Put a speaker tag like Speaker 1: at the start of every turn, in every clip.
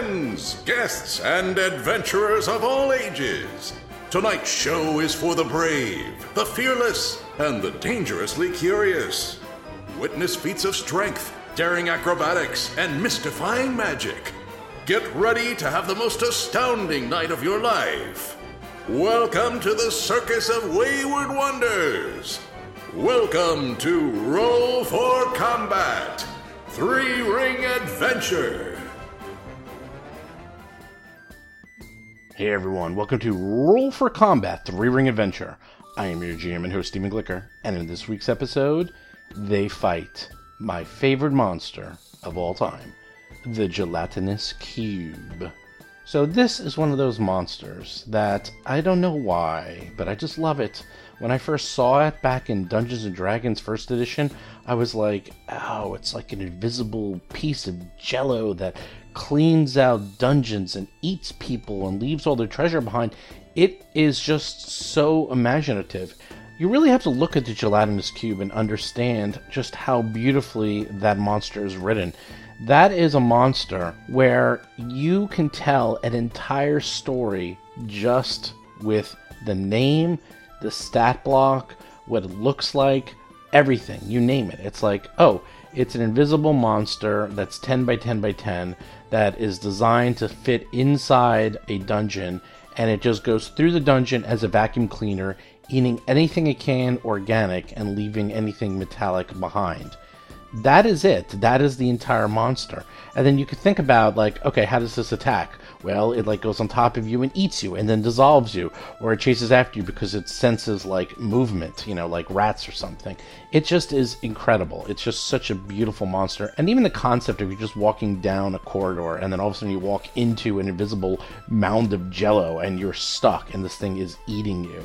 Speaker 1: friends, guests, and adventurers of all ages. Tonight's show is for the brave, the fearless, and the dangerously curious. Witness feats of strength, daring acrobatics, and mystifying magic. Get ready to have the most astounding night of your life. Welcome to the Circus of Wayward Wonders. Welcome to Roll for Combat Three Ring Adventure.
Speaker 2: Hey everyone, welcome to Roll for Combat Three Ring Adventure. I am your GM and host, Stephen Glicker, and in this week's episode, they fight my favorite monster of all time, the Gelatinous Cube. So, this is one of those monsters that I don't know why, but I just love it. When I first saw it back in Dungeons and Dragons First Edition, I was like, oh, it's like an invisible piece of jello that cleans out dungeons and eats people and leaves all their treasure behind. It is just so imaginative. You really have to look at the gelatinous cube and understand just how beautifully that monster is written. That is a monster where you can tell an entire story just with the name, the stat block, what it looks like, everything. You name it. It's like, oh, it's an invisible monster that's 10 by 10 by 10 that is designed to fit inside a dungeon and it just goes through the dungeon as a vacuum cleaner, eating anything it can organic and leaving anything metallic behind. That is it. That is the entire monster. And then you could think about like, okay, how does this attack? Well, it like goes on top of you and eats you and then dissolves you, or it chases after you because it senses like movement, you know, like rats or something. It just is incredible. It's just such a beautiful monster. And even the concept of you just walking down a corridor and then all of a sudden you walk into an invisible mound of jello and you're stuck and this thing is eating you.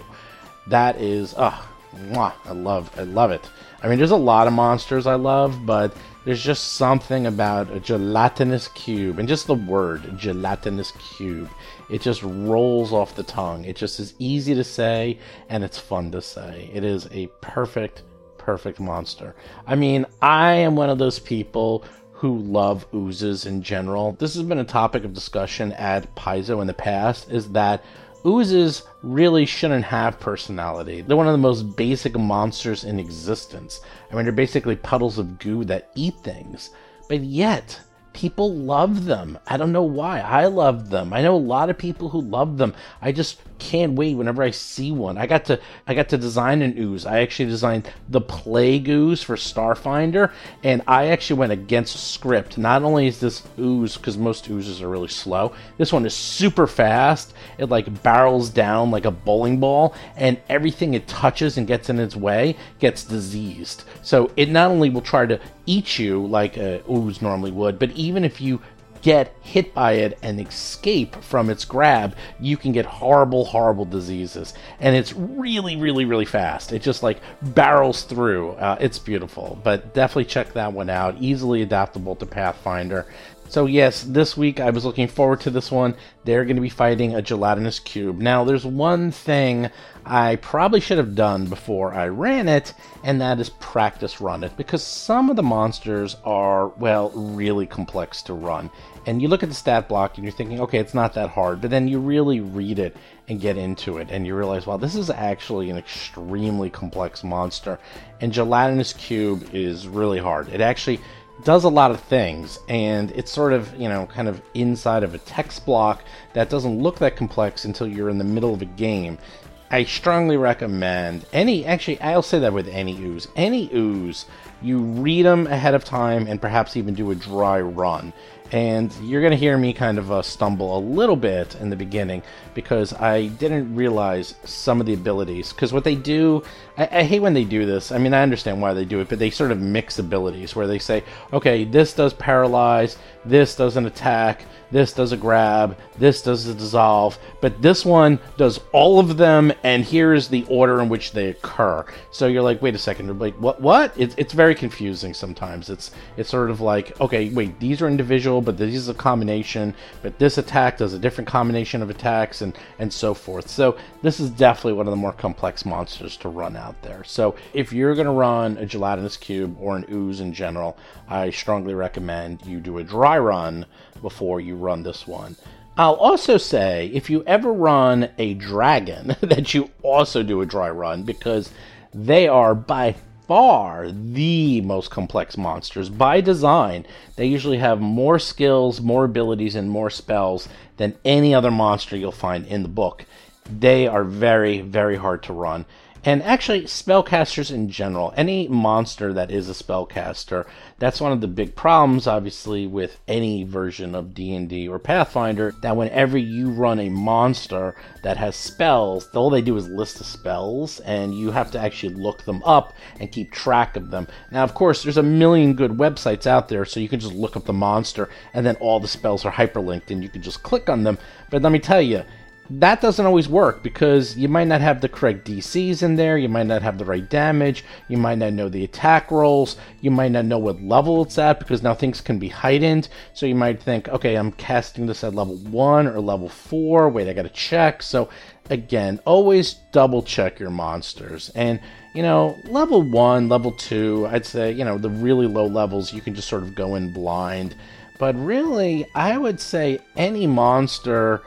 Speaker 2: That is ah, mwah, I love I love it. I mean, there's a lot of monsters I love, but there's just something about a gelatinous cube and just the word gelatinous cube. It just rolls off the tongue. It just is easy to say and it's fun to say. It is a perfect, perfect monster. I mean, I am one of those people who love oozes in general. This has been a topic of discussion at Paizo in the past is that oozes really shouldn't have personality. They're one of the most basic monsters in existence. I mean, they're basically puddles of goo that eat things. But yet, people love them. I don't know why. I love them. I know a lot of people who love them. I just can't wait whenever I see one. I got to I got to design an ooze. I actually designed the plague ooze for Starfinder, and I actually went against script. Not only is this ooze because most oozes are really slow, this one is super fast. It like barrels down like a bowling ball, and everything it touches and gets in its way gets diseased. So it not only will try to eat you like a ooze normally would, but even if you get hit by it and escape from its grab, you can get horrible, horrible diseases. And it's really, really, really fast. It just like barrels through. Uh, it's beautiful, but definitely check that one out. Easily adaptable to Pathfinder. So, yes, this week I was looking forward to this one. They're going to be fighting a gelatinous cube. Now, there's one thing I probably should have done before I ran it, and that is practice run it, because some of the monsters are, well, really complex to run. And you look at the stat block and you're thinking, okay, it's not that hard, but then you really read it and get into it, and you realize, wow, this is actually an extremely complex monster. And Gelatinous Cube is really hard. It actually does a lot of things, and it's sort of, you know, kind of inside of a text block that doesn't look that complex until you're in the middle of a game. I strongly recommend any, actually, I'll say that with any ooze. Any ooze, you read them ahead of time and perhaps even do a dry run. And you're going to hear me kind of uh, stumble a little bit in the beginning because I didn't realize some of the abilities. Because what they do, I, I, hate when they do this. I mean, I understand why they do it, but they sort of mix abilities where they say, okay, this does paralyze, this does an attack, this does a grab, this does a dissolve, but this one does all of them, and here is the order in which they occur. So you're like, wait a second, like what? What? It's it's very confusing sometimes. It's it's sort of like, okay, wait, these are individual, but this is a combination. But this attack does a different combination of attacks, and and so forth. So this is definitely one of the more complex monsters to run out there. So if you're going to run a gelatinous cube or an ooze in general, I strongly recommend you do a dry run before you run this one. I'll also say if you ever run a dragon, that you also do a dry run because they are by far the most complex monsters by design. They usually have more skills, more abilities, and more spells than any other monster you'll find in the book. They are very, very hard to run. And actually, spellcasters in general, any monster that is a spellcaster, that's one of the big problems, obviously, with any version of D&D or Pathfinder, that whenever you run a monster that has spells, all they do is list the spells, and you have to actually look them up and keep track of them. Now, of course, there's a million good websites out there, so you can just look up the monster, and then all the spells are hyperlinked, and you can just click on them. But let me tell you, that doesn't always work because you might not have the correct DCs in there, you might not have the right damage, you might not know the attack rolls, you might not know what level it's at because now things can be heightened. So you might think, okay, I'm casting this at level 1 or level 4. Wait, I gotta check. So again, always double check your monsters. And, you know, level 1, level 2, I'd say, you know, the really low levels, you can just sort of go in blind. But really, I would say any monster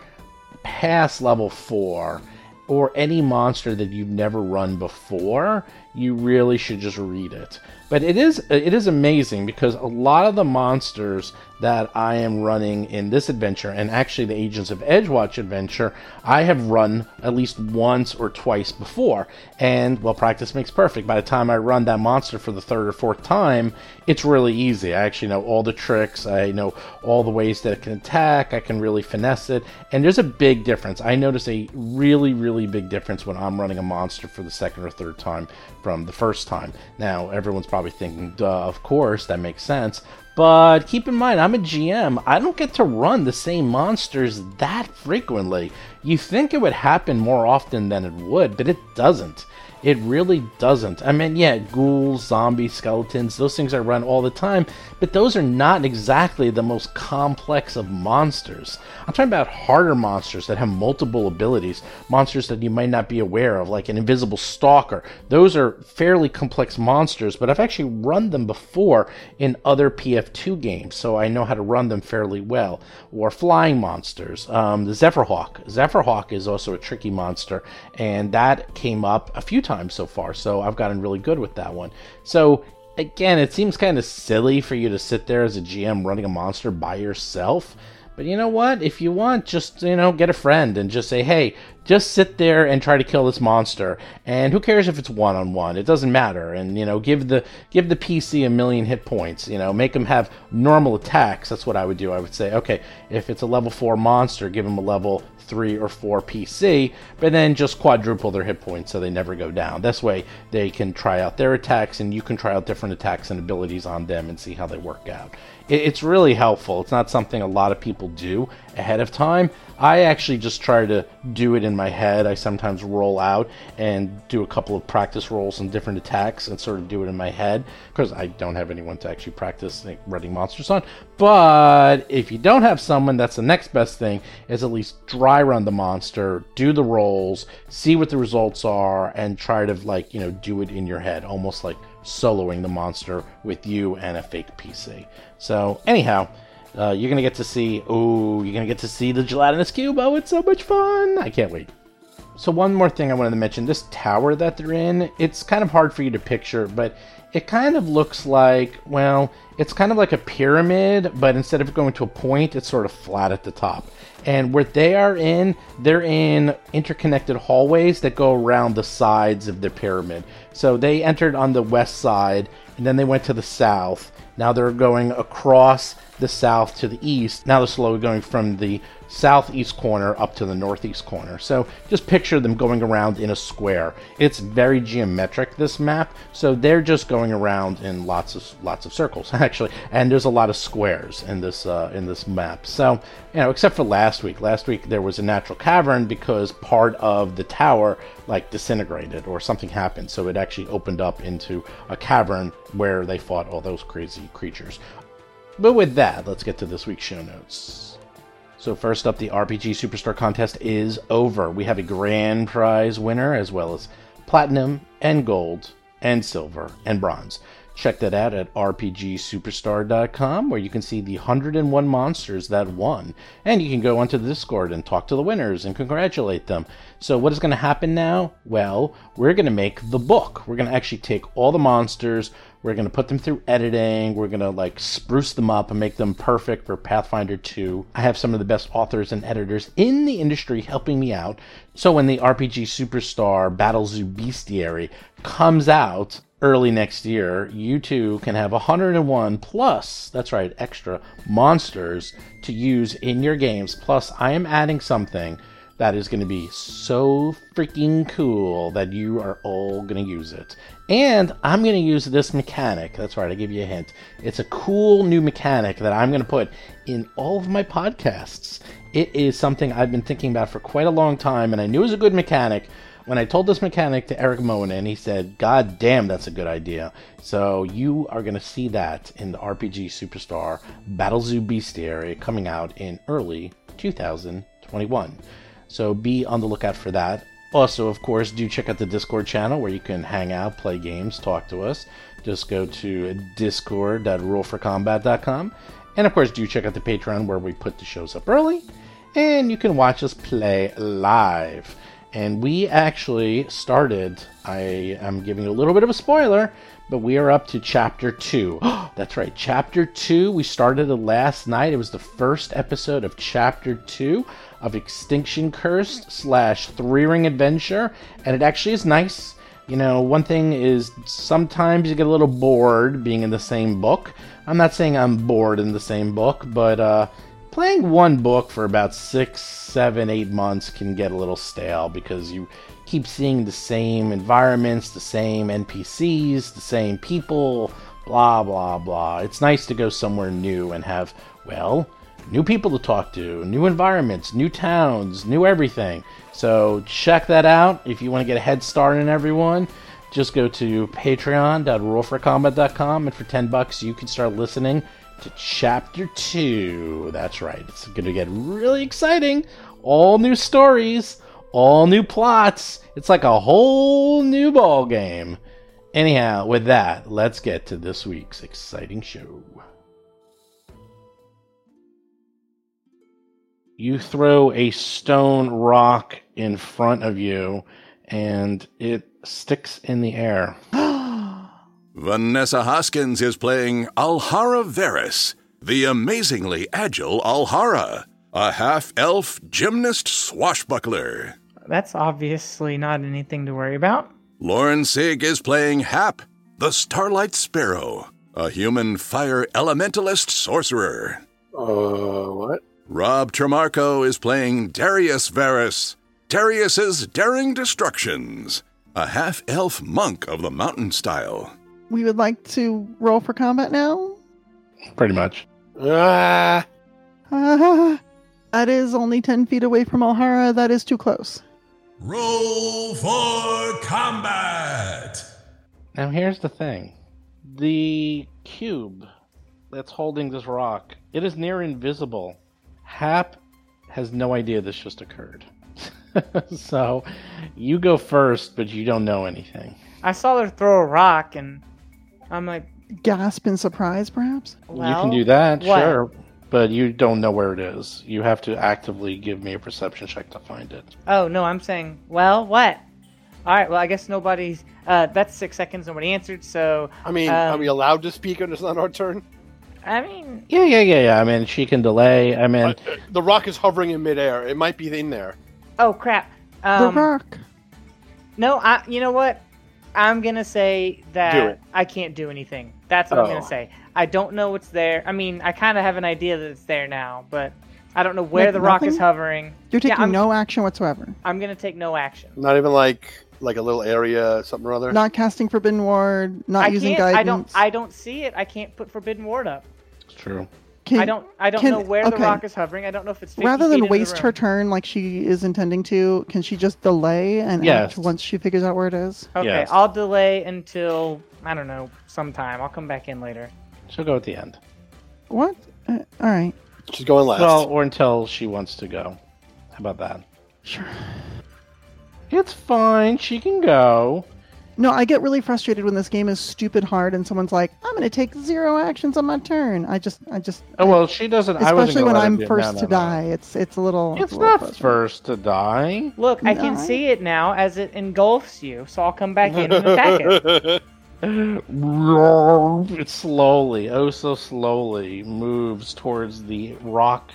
Speaker 2: past level 4 or any monster that you've never run before, you really should just read it. But it is it is amazing because a lot of the monsters that I am running in this adventure, and actually the Agents of Edgewatch adventure, I have run at least once or twice before. And well, practice makes perfect. By the time I run that monster for the third or fourth time, it's really easy. I actually know all the tricks. I know all the ways that it can attack. I can really finesse it. And there's a big difference. I notice a really, really big difference when I'm running a monster for the second or third time from the first time. Now, everyone's probably thinking, duh, of course, that makes sense. But keep in mind, I'm a GM. I don't get to run the same monsters that frequently. You think it would happen more often than it would, but it doesn't. It really doesn't. I mean, yeah, ghouls, zombies, skeletons, those things I run all the time, but those are not exactly the most complex of monsters. I'm talking about harder monsters that have multiple abilities, monsters that you might not be aware of, like an invisible stalker. Those are fairly complex monsters, but I've actually run them before in other PF2 games, so I know how to run them fairly well. Or flying monsters. Um, the Zephyrhawk. Zephyrhawk is also a tricky monster, and that came up a few times so far, so I've gotten really good with that one. So again, it seems kind of silly for you to sit there as a GM running a monster by yourself. But you know what? If you want, just you know, get a friend and just say, "Hey, just sit there and try to kill this monster." And who cares if it's one on one? It doesn't matter. And you know, give the give the PC a million hit points. You know, make them have normal attacks. That's what I would do. I would say, okay, if it's a level four monster, give them a level three or four PC, but then just quadruple their hit points so they never go down. This way, they can try out their attacks, and you can try out different attacks and abilities on them and see how they work out it's really helpful. It's not something a lot of people do ahead of time. I actually just try to do it in my head. I sometimes roll out and do a couple of practice rolls and different attacks and sort of do it in my head because I don't have anyone to actually practice like, running monsters on. But if you don't have someone, that's the next best thing is at least dry run the monster, do the rolls, see what the results are, and try to like you know do it in your head, almost like soloing the monster with you and a fake PC. So anyhow. Uh, you're gonna get to see. Oh, you're gonna get to see the gelatinous cube. Oh, it's so much fun! I can't wait. So one more thing I wanted to mention: this tower that they're in. It's kind of hard for you to picture, but it kind of looks like well, it's kind of like a pyramid, but instead of going to a point, it's sort of flat at the top. And where they are in, they're in interconnected hallways that go around the sides of the pyramid. So they entered on the west side, and then they went to the south. Now they're going across the south to the east. Now they're slowly going from the southeast corner up to the northeast corner. So just picture them going around in a square. It's very geometric this map, so they're just going around in lots of lots of circles actually, and there's a lot of squares in this uh, in this map. So you know, except for last week. Last week there was a natural cavern because part of the tower like disintegrated or something happened, so it actually opened up into a cavern where they fought all those crazy creatures. But with that, let's get to this week's show notes. So, first up, the RPG Superstar contest is over. We have a grand prize winner as well as platinum and gold and silver and bronze. Check that out at RPGSuperstar.com where you can see the 101 monsters that won. And you can go onto the Discord and talk to the winners and congratulate them. So, what is going to happen now? Well, we're going to make the book. We're going to actually take all the monsters, we're going to put them through editing, we're going to like spruce them up and make them perfect for Pathfinder 2. I have some of the best authors and editors in the industry helping me out. So, when the RPG Superstar Battle Zoo Bestiary comes out, early next year, you too can have 101 plus, that's right, extra monsters to use in your games. Plus, I am adding something that is going to be so freaking cool that you are all going to use it. And I'm going to use this mechanic. That's right, I give you a hint. It's a cool new mechanic that I'm going to put in all of my podcasts. It is something I've been thinking about for quite a long time, and I knew it was a good mechanic when I told this mechanic to Erik Mona, he said, God damn, that's a good idea. So you are going to see that in the RPG Superstar Battle Zoo Bestiary coming out in early 2021. So be on the lookout for that. Also, of course, do check out the Discord channel where you can hang out, play games, talk to us. Just go to discord.rollforcombat.com. And of course, do check out the Patreon where we put the shows up early. And you can watch us play live. And we actually started, I am giving a little bit of a spoiler, but we are up to chapter two. That's right, chapter two. We started it last night. It was the first episode of chapter two of Extinction Cursed slash Three Ring Adventure, and it actually is nice. You know, one thing is sometimes you get a little bored being in the same book. I'm not saying I'm bored in the same book, but uh, playing one book for about six, seven, eight months can get a little stale because you keep seeing the same environments, the same NPCs, the same people, blah, blah, blah. It's nice to go somewhere new and have, well, new people to talk to, new environments, new towns, new everything. So check that out if you want to get a head start on everyone. Just go to patreon.rollforcombat.com and for 10 bucks you can start listening to chapter 2. That's right. It's going to get really exciting. All new stories, all new plots. It's like a whole new ball game. Anyhow, with that, let's get to this week's exciting show. You throw a stone rock in front of you and it sticks in the air.
Speaker 1: Vanessa Hoskins is playing Alhara Varys, the amazingly agile Alhara, a half elf gymnast swashbuckler.
Speaker 3: That's obviously not anything to worry about.
Speaker 1: Lauren Sig is playing Hap, the Starlight Sparrow, a human fire elementalist sorcerer.
Speaker 4: Uh, what?
Speaker 1: Rob Trimarco is playing Darius Varys, Darius's Daring Destructions, a half elf monk of the mountain style.
Speaker 5: We would like to roll for combat now.
Speaker 2: Pretty much.
Speaker 4: Ah,
Speaker 5: Ah, that is only 10 feet away from Alhara. That is too close.
Speaker 6: Roll for combat!
Speaker 2: Now, here's the thing the cube that's holding this rock, it is near invisible. Hap has no idea this just occurred. so, you go first, but you don't know anything.
Speaker 3: I saw her throw a rock, and I'm like,
Speaker 5: Gasp in surprise, perhaps?
Speaker 3: well,
Speaker 2: you can do that,
Speaker 3: what?
Speaker 2: sure. But you don't know where it is. You have to actively give me a perception check to find it.
Speaker 3: Oh no, I'm saying, well, what? All right, well, I guess nobody's. Uh, that's six seconds. Nobody answered, so
Speaker 4: I mean, are
Speaker 3: Um,
Speaker 4: we allowed to speak when it's not our turn?
Speaker 3: I mean,
Speaker 2: Yeah, yeah, yeah, yeah. I mean, she can delay. I mean,
Speaker 4: Uh, the rock is hovering in midair. It might be in there.
Speaker 3: oh crap. Um,
Speaker 5: the rock.
Speaker 3: No, I. You know what? I'm gonna say that I can't do anything. That's what I'm
Speaker 4: Oh.
Speaker 3: gonna say. I don't know what's there. I mean, I kind of have an idea that it's there now, but I don't know where
Speaker 5: Like
Speaker 3: the rock is hovering.
Speaker 5: You're taking
Speaker 3: I'm-
Speaker 5: no action whatsoever.
Speaker 3: I'm gonna take no action.
Speaker 4: Not even like like a little area, something or other.
Speaker 5: Not casting Forbidden Ward, not
Speaker 3: I
Speaker 5: using
Speaker 3: can't.
Speaker 5: guidance.
Speaker 3: I don't. I don't see it. I can't put Forbidden Ward up.
Speaker 2: it's true.
Speaker 5: Can-
Speaker 3: I don't. I don't
Speaker 5: can-
Speaker 3: know where the
Speaker 5: okay.
Speaker 3: rock is hovering. I don't know if it's 50
Speaker 5: Rather than
Speaker 3: into
Speaker 5: waste her
Speaker 3: room.
Speaker 5: turn like she is intending to, can she just delay and
Speaker 2: Yes.
Speaker 5: act once she figures out where it is?
Speaker 3: Okay,
Speaker 2: Yes.
Speaker 3: I'll delay until I don't know sometime. I'll come back in later.
Speaker 2: She'll go at the end.
Speaker 5: What? Uh, all right.
Speaker 4: She's going last.
Speaker 2: Well, or until she wants to go. How about that?
Speaker 5: Sure.
Speaker 2: It's fine. She can go.
Speaker 5: No, I get really frustrated when this game is stupid hard and someone's like, "I'm going to take zero actions on my turn." I just, I just,
Speaker 2: Oh well, she doesn't.
Speaker 5: Especially
Speaker 2: gonna
Speaker 5: when I'm first
Speaker 2: no, no,
Speaker 5: to
Speaker 2: no.
Speaker 5: die. It's, it's a little.
Speaker 2: It's
Speaker 5: a little
Speaker 2: not
Speaker 5: frustrating.
Speaker 2: first to die.
Speaker 3: Look, I can
Speaker 5: No.
Speaker 3: see it now as it engulfs you, so I'll come back in and attack it.
Speaker 2: It slowly, oh so slowly, moves towards the rock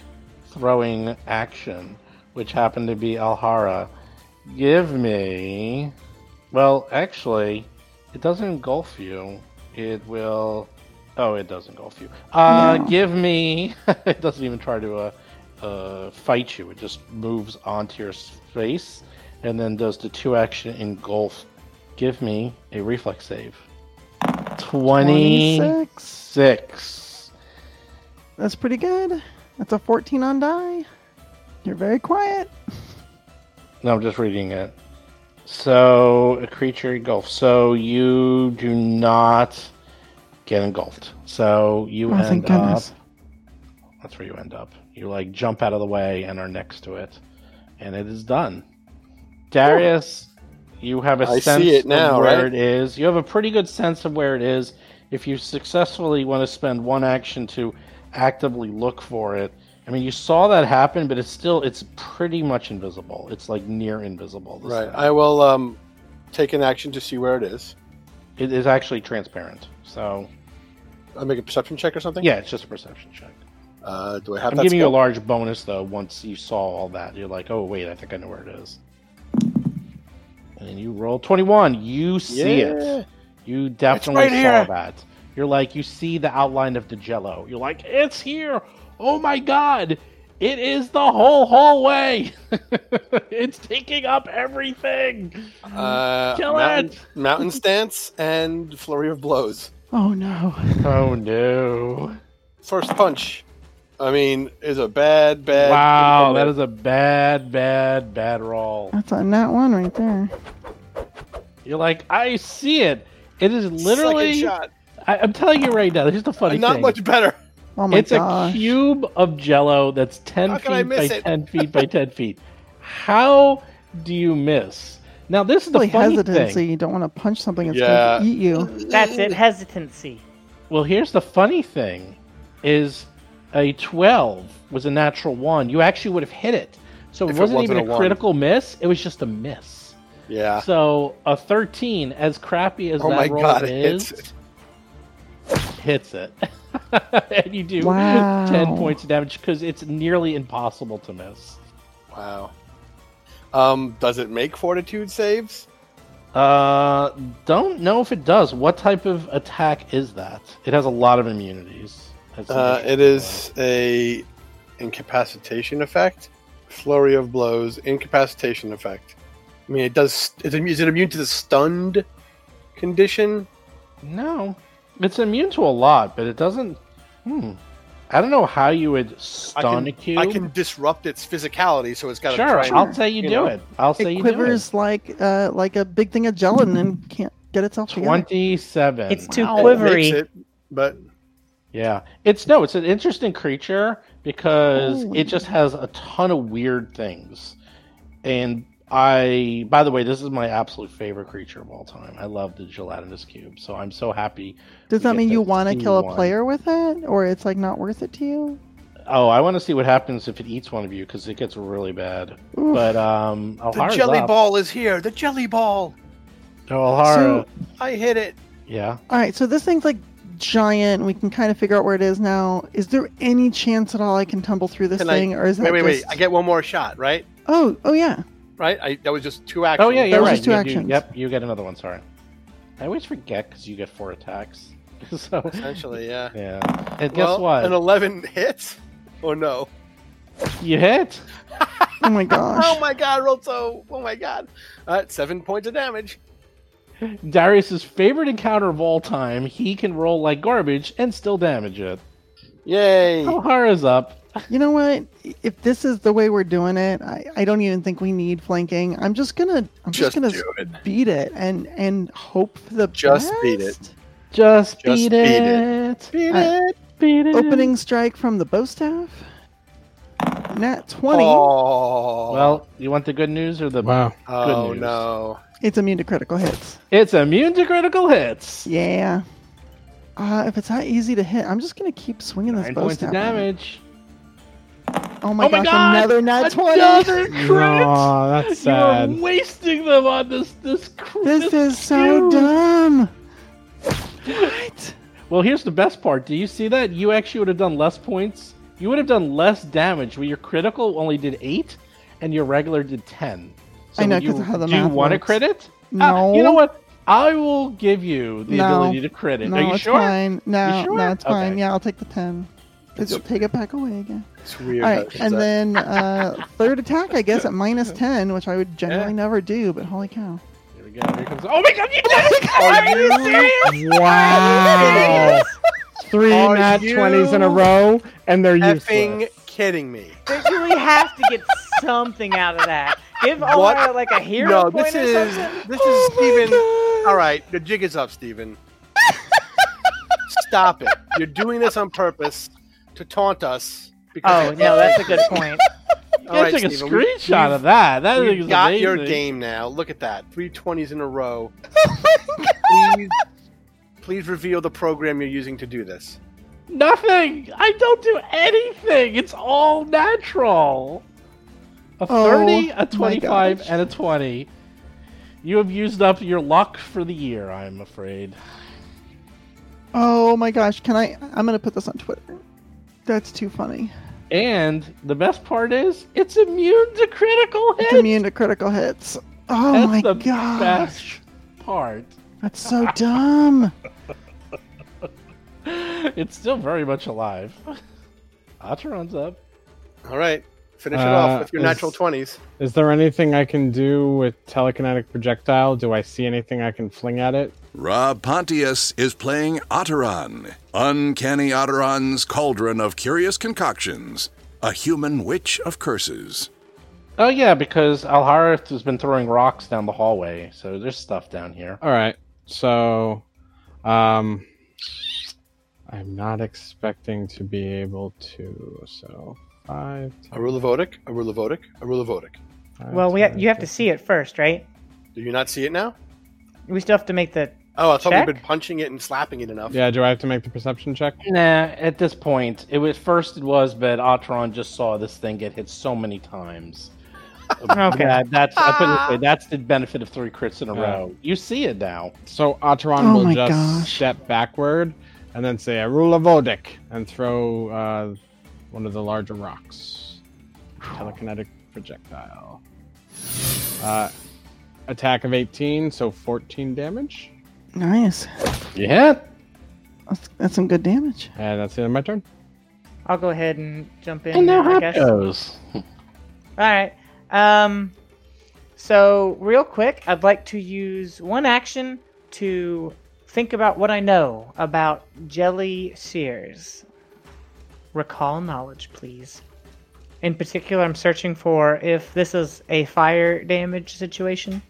Speaker 2: throwing action, which happened to be Alhara. Give me. Well, actually, it doesn't engulf you. It will. Oh, it does engulf you. Uh,
Speaker 5: No.
Speaker 2: give me. it doesn't even try to uh, uh, fight you. It just moves onto your face and then does the two action engulf. Give me a reflex save. 26.
Speaker 5: 26. That's pretty good. That's a 14 on die. You're very quiet.
Speaker 2: No, I'm just reading it. So, a creature engulfed. So, you do not get engulfed. So, you
Speaker 5: Oh,
Speaker 2: end
Speaker 5: thank
Speaker 2: up.
Speaker 5: goodness.
Speaker 2: That's where you end up. You, like, jump out of the way and are next to it. And it is done. Darius, you have a
Speaker 4: I see
Speaker 2: sense
Speaker 4: it now,
Speaker 2: of where
Speaker 4: right?
Speaker 2: it is. You have a pretty good sense of where it is. If you successfully want to spend one action to actively look for it, I mean, you saw that happen, but it's still it's pretty much invisible. It's like near invisible.
Speaker 4: right. I will um, take an action to see where it is.
Speaker 2: It is actually transparent. So
Speaker 4: I'll make a perception check or something.
Speaker 2: yeah, it's just a perception check.
Speaker 4: Uh, do I have
Speaker 2: I'm giving you a large bonus though. Once you saw all that, you're like, oh wait, I think I know where it is. And then you roll 21. You see
Speaker 4: Yeah.
Speaker 2: it. You definitely
Speaker 4: right
Speaker 2: saw
Speaker 4: here.
Speaker 2: that. You're like, you see the outline of the jello. You're like, it's here. Oh my god. It is the whole hallway. it's taking up everything.
Speaker 4: Uh,
Speaker 2: Kill
Speaker 4: mountain,
Speaker 2: it!
Speaker 4: mountain stance and flurry of blows.
Speaker 5: Oh no.
Speaker 2: Oh no.
Speaker 4: First punch. I mean, is a bad, bad.
Speaker 2: Wow, that is a bad, bad, bad roll.
Speaker 5: That's a nat one right there.
Speaker 2: You're like, I see it. It is literally.
Speaker 4: Second shot.
Speaker 2: I, I'm telling you right now. Here's the funny
Speaker 4: Not
Speaker 2: thing.
Speaker 4: much better.
Speaker 5: Oh my
Speaker 2: it's
Speaker 5: gosh.
Speaker 2: a cube of Jello that's ten
Speaker 4: How
Speaker 2: feet by
Speaker 4: it?
Speaker 2: ten feet by ten feet. How do you miss? Now this is the funny
Speaker 5: hesitancy.
Speaker 2: thing.
Speaker 5: You don't want to punch something that's
Speaker 4: Yeah.
Speaker 5: going to eat you.
Speaker 3: That's it, hesitancy.
Speaker 2: Well, here's the funny thing: is a twelve was a natural one. You actually would have hit it. So it
Speaker 4: If it
Speaker 2: wasn't,
Speaker 4: wasn't
Speaker 2: even
Speaker 4: a
Speaker 2: a
Speaker 4: one.
Speaker 2: critical miss. It was just a miss.
Speaker 4: Yeah.
Speaker 2: So a thirteen, as crappy as
Speaker 4: Oh
Speaker 2: that
Speaker 4: my
Speaker 2: roll
Speaker 4: god, it
Speaker 2: is,
Speaker 4: hits it.
Speaker 2: hits it. and you do
Speaker 5: Wow.
Speaker 2: 10 points of damage because it's nearly impossible to miss.
Speaker 4: Wow. Um, does it make fortitude saves?
Speaker 2: Uh, don't know if it does. What type of attack is that? It has a lot of immunities.
Speaker 4: Uh,
Speaker 2: interesting.
Speaker 4: it is a incapacitation effect. Flurry of blows, incapacitation effect. I mean, it does. Is it, is it immune to the stunned condition?
Speaker 2: No, it's immune to a lot, but it doesn't. Hmm. I don't know how you would
Speaker 4: I
Speaker 2: stun
Speaker 4: can,
Speaker 2: a cube.
Speaker 4: I can disrupt its physicality, so it's got to
Speaker 2: sure,
Speaker 4: try
Speaker 2: I'll say you,
Speaker 4: you
Speaker 2: do
Speaker 4: know?
Speaker 2: it. I'll say
Speaker 5: It
Speaker 2: you do it.
Speaker 5: quivers like uh, like a big thing of gelatin and can't get itself together.
Speaker 2: Twenty-seven.
Speaker 3: It's too
Speaker 5: Wow.
Speaker 4: It
Speaker 3: quivery.
Speaker 4: makes it, but
Speaker 2: Yeah, it's no, it's an interesting creature because
Speaker 5: Holy
Speaker 2: it just has a ton of weird things. And I, by the way, this is my absolute favorite creature of all time. I love the gelatinous cube, so I'm so happy.
Speaker 5: Does that mean you want to kill a
Speaker 2: one.
Speaker 5: player with it, or it's like not worth it to you?
Speaker 2: Oh, I want to see what happens if it eats one of you because it gets really bad.
Speaker 5: Oof.
Speaker 2: But um,
Speaker 4: the jelly
Speaker 2: up.
Speaker 4: ball is here. The jelly ball.
Speaker 2: Oh, Alhara,
Speaker 4: I hit it.
Speaker 2: yeah.
Speaker 5: All right, so this thing's like giant. We can kind of figure out where it is now. Is there any chance at all I can tumble through this
Speaker 4: Can I-
Speaker 5: thing, or is that
Speaker 4: Wait, wait, wait. I get one more shot, right?
Speaker 5: Oh, oh yeah.
Speaker 4: Right? I, that was just two oh, actions.
Speaker 2: Oh yeah,
Speaker 5: That
Speaker 2: you're right.
Speaker 5: just two
Speaker 2: you
Speaker 5: actions.
Speaker 2: Do, yep, you get another one. Sorry, I always forget because you get four attacks. so
Speaker 4: Essentially, yeah.
Speaker 2: yeah. And guess what?
Speaker 4: An 11 hits? Oh no.
Speaker 2: You hit.
Speaker 5: Oh my gosh.
Speaker 4: Oh my god, rolled so. Oh my god. All right, seven points of damage.
Speaker 2: Darius's favorite encounter of all time. He can roll like garbage and still damage it.
Speaker 4: Yay.
Speaker 2: Alhara's up.
Speaker 5: You know what? If this is the way we're doing it, I, I don't even think we need flanking. I'm just gonna I'm just,
Speaker 4: Just
Speaker 5: gonna
Speaker 4: do it.
Speaker 5: beat it and and hope for the
Speaker 4: Just beat it.
Speaker 5: best.
Speaker 2: Just,
Speaker 4: Just
Speaker 2: beat,
Speaker 4: beat
Speaker 2: it.
Speaker 4: it. Beat
Speaker 5: I-
Speaker 4: it.
Speaker 2: beat it.
Speaker 5: Opening strike from the bow staff. Nat 20.
Speaker 4: Oh,
Speaker 2: Well, you want the good news or the
Speaker 7: Wow.
Speaker 4: oh
Speaker 2: news.
Speaker 4: no.
Speaker 5: It's immune to critical hits.
Speaker 2: It's immune to critical hits.
Speaker 5: Yeah. Uh, if it's not easy to hit, I'm just gonna keep swinging this
Speaker 2: Nine
Speaker 5: bow
Speaker 2: points
Speaker 5: staff.
Speaker 2: of
Speaker 5: at it.
Speaker 2: damage.
Speaker 5: Oh my
Speaker 2: oh my
Speaker 5: gosh!
Speaker 2: god!
Speaker 5: Another nat 20.
Speaker 2: Another crit.
Speaker 7: No, that's
Speaker 2: You are
Speaker 7: sad.
Speaker 2: wasting them on this this. cr-
Speaker 5: This is so dumb. What?
Speaker 2: Well, here's the best part. Do you see that? You actually would have done less points. You would have done less damage. Where your critical only did eight, and your regular did ten.
Speaker 5: I know,
Speaker 2: you-
Speaker 5: 'cause of how the
Speaker 2: Do you want to
Speaker 5: works.
Speaker 2: crit it?
Speaker 5: No.
Speaker 2: Uh, you know what? I will give you the
Speaker 5: No.
Speaker 2: ability to credit.
Speaker 5: No,
Speaker 2: Are you
Speaker 5: it's
Speaker 2: sure?
Speaker 5: fine. No,
Speaker 2: You sure?
Speaker 5: no, it's fine.
Speaker 2: Okay.
Speaker 5: Yeah, I'll take the 10. Because you'll take it back away again.
Speaker 4: It's weird.
Speaker 5: All
Speaker 4: how
Speaker 5: right,
Speaker 4: it does
Speaker 5: and
Speaker 4: that.
Speaker 5: then uh, third attack, I guess, at minus 10, which I would generally
Speaker 4: Yeah.
Speaker 5: never do, but holy cow.
Speaker 2: Here we go. Here comes. Oh my god! You did it! Are you serious?
Speaker 7: Wow. Three
Speaker 4: Are
Speaker 7: nat 20s in a row, and they're
Speaker 4: effing
Speaker 7: useless.
Speaker 4: kidding me.
Speaker 3: But you have to get something out of that. Give Omar like a hero
Speaker 4: No,
Speaker 3: point
Speaker 4: this
Speaker 3: or
Speaker 4: is
Speaker 3: something.
Speaker 4: this
Speaker 5: Oh
Speaker 4: is
Speaker 5: my Stephen.
Speaker 4: All right, the jig is up, Stephen. Stop it. You're doing this on purpose to taunt us.
Speaker 3: Oh no, that's a good point.
Speaker 4: All
Speaker 2: Let's
Speaker 4: right,
Speaker 2: take a
Speaker 4: Stephen, we-
Speaker 2: screenshot
Speaker 4: we've-
Speaker 2: of that. That
Speaker 4: We've
Speaker 2: is
Speaker 4: got your game now. Look at that. Three twenties in a row.
Speaker 5: Oh
Speaker 4: Please, please reveal the program you're using to do this.
Speaker 2: Nothing. I don't do anything. It's all natural. A
Speaker 5: Oh,
Speaker 2: 30, a 25, and a 20. You have used up your luck for the year, I'm afraid.
Speaker 5: Oh my gosh, can I? I'm going to put this on Twitter. That's too funny.
Speaker 2: And the best part is, it's immune to critical hits.
Speaker 5: It's immune to critical hits. Oh
Speaker 2: That's
Speaker 5: my
Speaker 2: the
Speaker 5: gosh.
Speaker 2: best part.
Speaker 5: That's so dumb.
Speaker 2: It's still very much alive. Acheron's up.
Speaker 4: All right, finish it
Speaker 7: Uh,
Speaker 4: off with your
Speaker 7: is-
Speaker 4: natural twenties.
Speaker 7: Is there anything I can do with telekinetic projectile? Do I see anything I can fling at it?
Speaker 1: Rob Pontius is playing Otteron, Uncanny Otteron's Cauldron of Curious Concoctions, a human witch of curses.
Speaker 2: Oh yeah, because Alharith has been throwing rocks down the hallway, so there's stuff down here.
Speaker 7: All right. So, um, I'm not expecting to be able to. So five.
Speaker 4: A rule of Odic, a rule of Odic, a rule of Odic.
Speaker 3: Well, we ha- you have to see it first, right?
Speaker 4: Do you not see it now?
Speaker 3: We still have to make the.
Speaker 4: Oh, I thought
Speaker 3: Check?
Speaker 4: we've been punching it and slapping it enough.
Speaker 7: Yeah. Do I have to make the perception check?
Speaker 2: Nah, at this point, it was first it was, but Atron just saw this thing get hit so many times.
Speaker 3: Okay.
Speaker 2: That, that's I put it this way, that's the benefit of three crits in a
Speaker 7: Yeah.
Speaker 2: row. You see it now.
Speaker 7: So Atron
Speaker 5: Oh
Speaker 7: will just
Speaker 5: gosh.
Speaker 7: step backward and then say a rule of Odic and throw uh, one of the larger rocks. Telekinetic projectile. Uh, attack of 18, so 14 damage.
Speaker 5: Nice.
Speaker 2: Yeah.
Speaker 5: That's, that's some good damage.
Speaker 7: And that's the end of my turn.
Speaker 3: I'll go ahead and jump in.
Speaker 2: And now
Speaker 3: I guess.
Speaker 2: it goes.
Speaker 3: All right. Um, so real quick, I'd like to use one action to think about what I know about Jelly Sears. Recall knowledge, please. In particular, I'm searching for if this is a fire damage situation.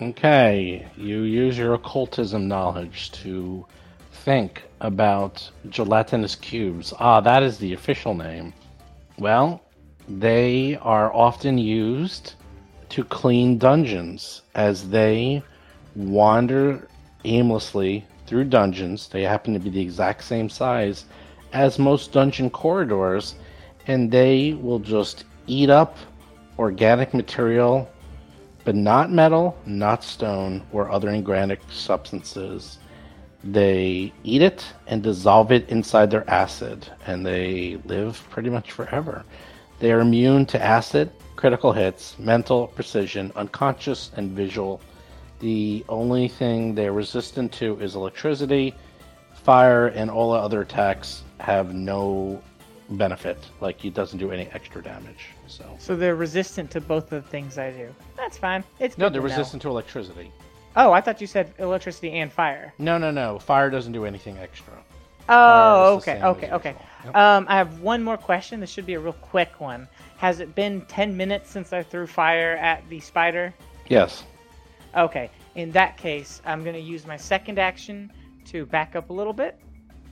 Speaker 2: Okay, you use your occultism knowledge to think about gelatinous cubes. Ah, that is the official name. Well, they are often used to clean dungeons as they wander aimlessly through dungeons. They happen to be the exact same size as most dungeon corridors, and they will just eat up organic material but not metal, not stone, or other organic substances. They eat it and dissolve it inside their acid, and they live pretty much forever. They are immune to acid, critical hits, mental, precision, unconscious, and visual. The only thing they're resistant to is electricity, fire, and all the other attacks have no benefit. Like, it doesn't do any extra damage. So.
Speaker 3: So they're resistant to both of the things I do. That's fine. It's
Speaker 2: No, they're
Speaker 3: to
Speaker 2: resistant to electricity.
Speaker 3: Oh, I thought you said electricity and fire.
Speaker 2: No, no, no. Fire doesn't do anything extra.
Speaker 3: Oh, okay, okay, okay.
Speaker 2: Yep.
Speaker 3: Um, I have one more question. This should be a real quick one. Has it been 10 minutes since I threw fire at the spider?
Speaker 2: Yes.
Speaker 3: Okay, in that case, I'm going to use my second action to back up a little bit.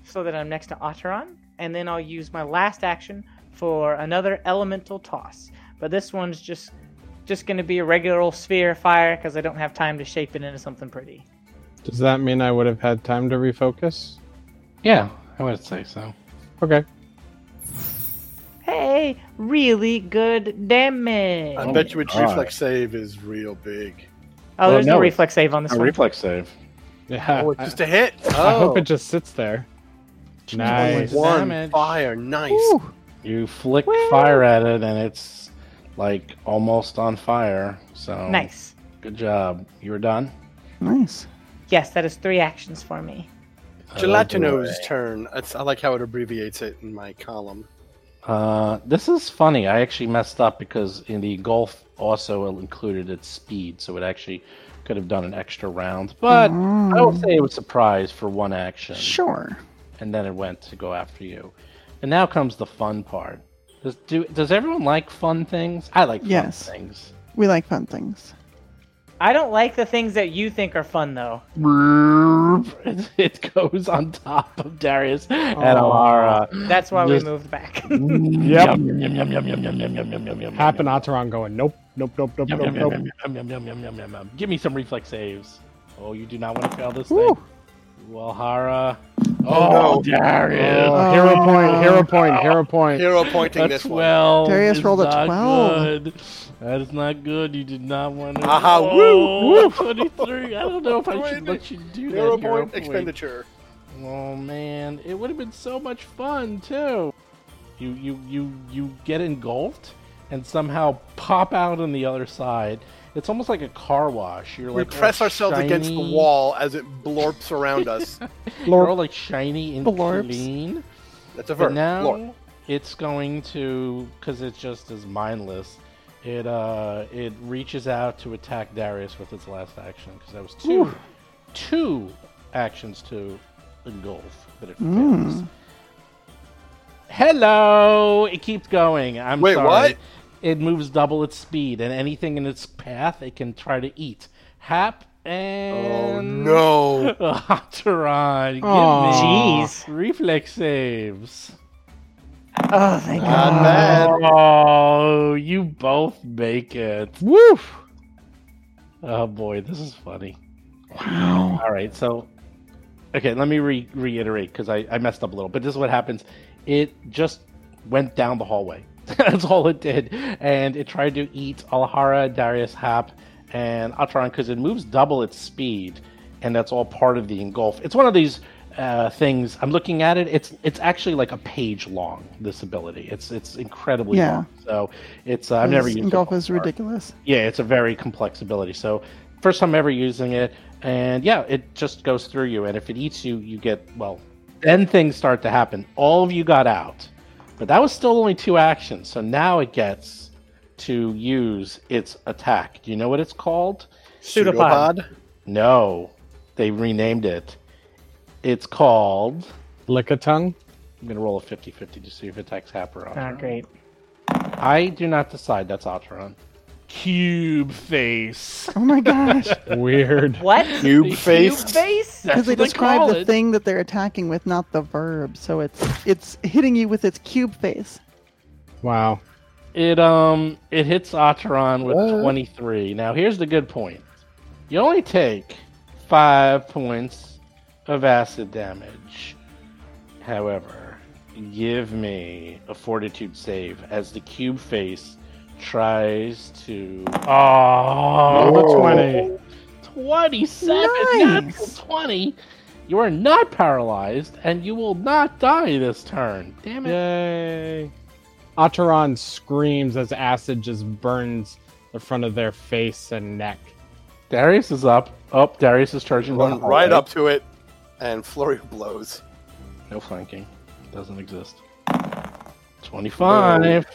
Speaker 3: so that I'm next to Otteron, and then I'll use my last action for another elemental toss. But this one's just just going to be a regular old sphere of fire because I don't have time to shape it into something pretty.
Speaker 7: Does that mean I would have had time to refocus?
Speaker 2: Yeah, I would say so.
Speaker 7: Okay.
Speaker 3: Hey, really good damage.
Speaker 4: I
Speaker 2: Oh
Speaker 4: bet you its
Speaker 2: God.
Speaker 4: reflex save is real big.
Speaker 3: oh,
Speaker 2: Well,
Speaker 3: there's no,
Speaker 2: no,
Speaker 3: reflex save on this
Speaker 2: A
Speaker 3: one.
Speaker 2: reflex save.
Speaker 7: Yeah.
Speaker 4: Oh, it's
Speaker 7: I,
Speaker 4: just a hit.
Speaker 7: I
Speaker 4: Oh,
Speaker 7: hope it just sits there. Nice.
Speaker 4: one
Speaker 2: damage.
Speaker 4: fire. Nice.
Speaker 5: Ooh,
Speaker 2: You flick fire at it, and it's like almost on fire. So
Speaker 3: nice.
Speaker 2: Good job. You were done.
Speaker 5: nice.
Speaker 3: Yes, that is three actions for me.
Speaker 4: Gelatino's turn. It's, I like how it abbreviates it in my column.
Speaker 2: Uh, this is funny. I actually messed up because in the golf also included its speed, so it actually could have done an extra round. But I would say it was a surprise for one action,
Speaker 5: Sure.
Speaker 2: and then it went to go after you. And now comes the fun part. Does do does everyone like fun things? I like fun
Speaker 5: Yes.
Speaker 2: things.
Speaker 5: We like fun things.
Speaker 3: I don't like the things that you think are fun, though.
Speaker 2: It, it goes on top of Darius and Alhara.
Speaker 3: That's why
Speaker 2: Just-
Speaker 3: we moved back.
Speaker 7: Yep.
Speaker 2: Yum, yum, yum, yum, yum, yum, yum, yum, yum, yum, yum, yum,
Speaker 7: Hap Otteron going, nope, nope, nope, nope,
Speaker 2: yum,
Speaker 7: nope,
Speaker 2: yum,
Speaker 7: nope.
Speaker 2: yum, yum, yum, yum, yum, yum, yum, yum. Give me some reflex saves. Oh, you do not want to fail this
Speaker 5: Woo.
Speaker 2: Thing. Walhara.
Speaker 4: Oh, oh, no.
Speaker 2: Darius.
Speaker 7: Oh, hero point, hero point, hero point.
Speaker 4: Hero pointing
Speaker 2: A
Speaker 4: this one.
Speaker 5: Darius rolled a
Speaker 2: not
Speaker 5: 12.
Speaker 2: Good. That is not good. You did not want to.
Speaker 4: Aha,
Speaker 2: oh,
Speaker 4: woo,
Speaker 2: 23. I don't know if I should let you do that.
Speaker 4: Hero
Speaker 2: hero
Speaker 4: point expenditure.
Speaker 2: Oh man, it would have been so much fun too. You you you you get engulfed and somehow pop out on the other side. It's almost like a car wash. You're
Speaker 4: We
Speaker 2: like
Speaker 4: press
Speaker 2: all
Speaker 4: ourselves against the wall as it blorps around us.
Speaker 2: You're all like shiny and
Speaker 5: Blorps.
Speaker 2: clean.
Speaker 4: That's a
Speaker 2: But
Speaker 4: verb.
Speaker 2: now
Speaker 4: Blorp.
Speaker 2: it's going to because it's just as mindless. It uh it reaches out to attack Darius with its last action because that was two two actions to engulf, but it fails. Hello, it keeps going. I'm
Speaker 4: Wait,
Speaker 2: sorry.
Speaker 4: what?
Speaker 2: It moves double its speed, and anything in its path it can try to eat. Hap and Oh
Speaker 4: no.
Speaker 2: Otteron, give
Speaker 7: Aw.
Speaker 2: me
Speaker 3: Jeez.
Speaker 2: reflex saves.
Speaker 3: Oh, thank God.
Speaker 4: Not bad.
Speaker 2: Oh, you both make it.
Speaker 7: Woof.
Speaker 2: Oh boy, this is funny. Wow. All right, so okay, let me re- reiterate because I, I messed up a little. But this is what happens. It just went down the hallway. That's all it did, and it tried to eat Alhara, Darius, Hap, and Atron because it moves double its speed, and that's all part of the engulf. It's one of these uh, things. I'm looking at it. It's it's actually like a page long. This ability. It's it's incredibly
Speaker 5: Yeah.
Speaker 2: long. So it's uh, I've never used
Speaker 5: Engulf
Speaker 2: it
Speaker 5: is ridiculous.
Speaker 2: Yeah, it's a very complex ability. So first time ever using it, and yeah, it just goes through you. And if it eats you, you get well. Then things start to happen. All of you got out, but that was still only two actions. So now it gets to use its attack. Do you know what it's called?
Speaker 3: Pseudopod.
Speaker 2: No, they renamed it. It's called.
Speaker 7: Lick a tongue.
Speaker 2: I'm gonna roll a 50-50 to see if it attacks Hap or
Speaker 3: Oh,
Speaker 2: ah,
Speaker 3: great.
Speaker 2: I do not decide. That's Otteron. Cube face.
Speaker 5: Oh my gosh.
Speaker 7: Weird.
Speaker 3: What?
Speaker 4: Cube face.
Speaker 3: Cube face?
Speaker 5: Because they
Speaker 2: what they
Speaker 5: describe the
Speaker 2: it.
Speaker 5: thing that they're attacking with, not the verb. So it's it's hitting you with its cube face.
Speaker 7: Wow.
Speaker 2: It um it hits Otteron with
Speaker 4: What?
Speaker 2: 23. Now here's the good point. You only take 5 points of acid damage. However, give me a fortitude save as the cube face tries to Oh,
Speaker 7: Roll a 20.
Speaker 2: 27
Speaker 5: Nice.
Speaker 2: natural 20. You are not paralyzed and you will not die this turn. Damn it.
Speaker 7: Yay. Otteron screams as acid just burns the front of their face and neck.
Speaker 2: Darius is up. Oh, Darius is charging
Speaker 4: Run right up to it, and flurry blows.
Speaker 2: No flanking. Doesn't exist. 25.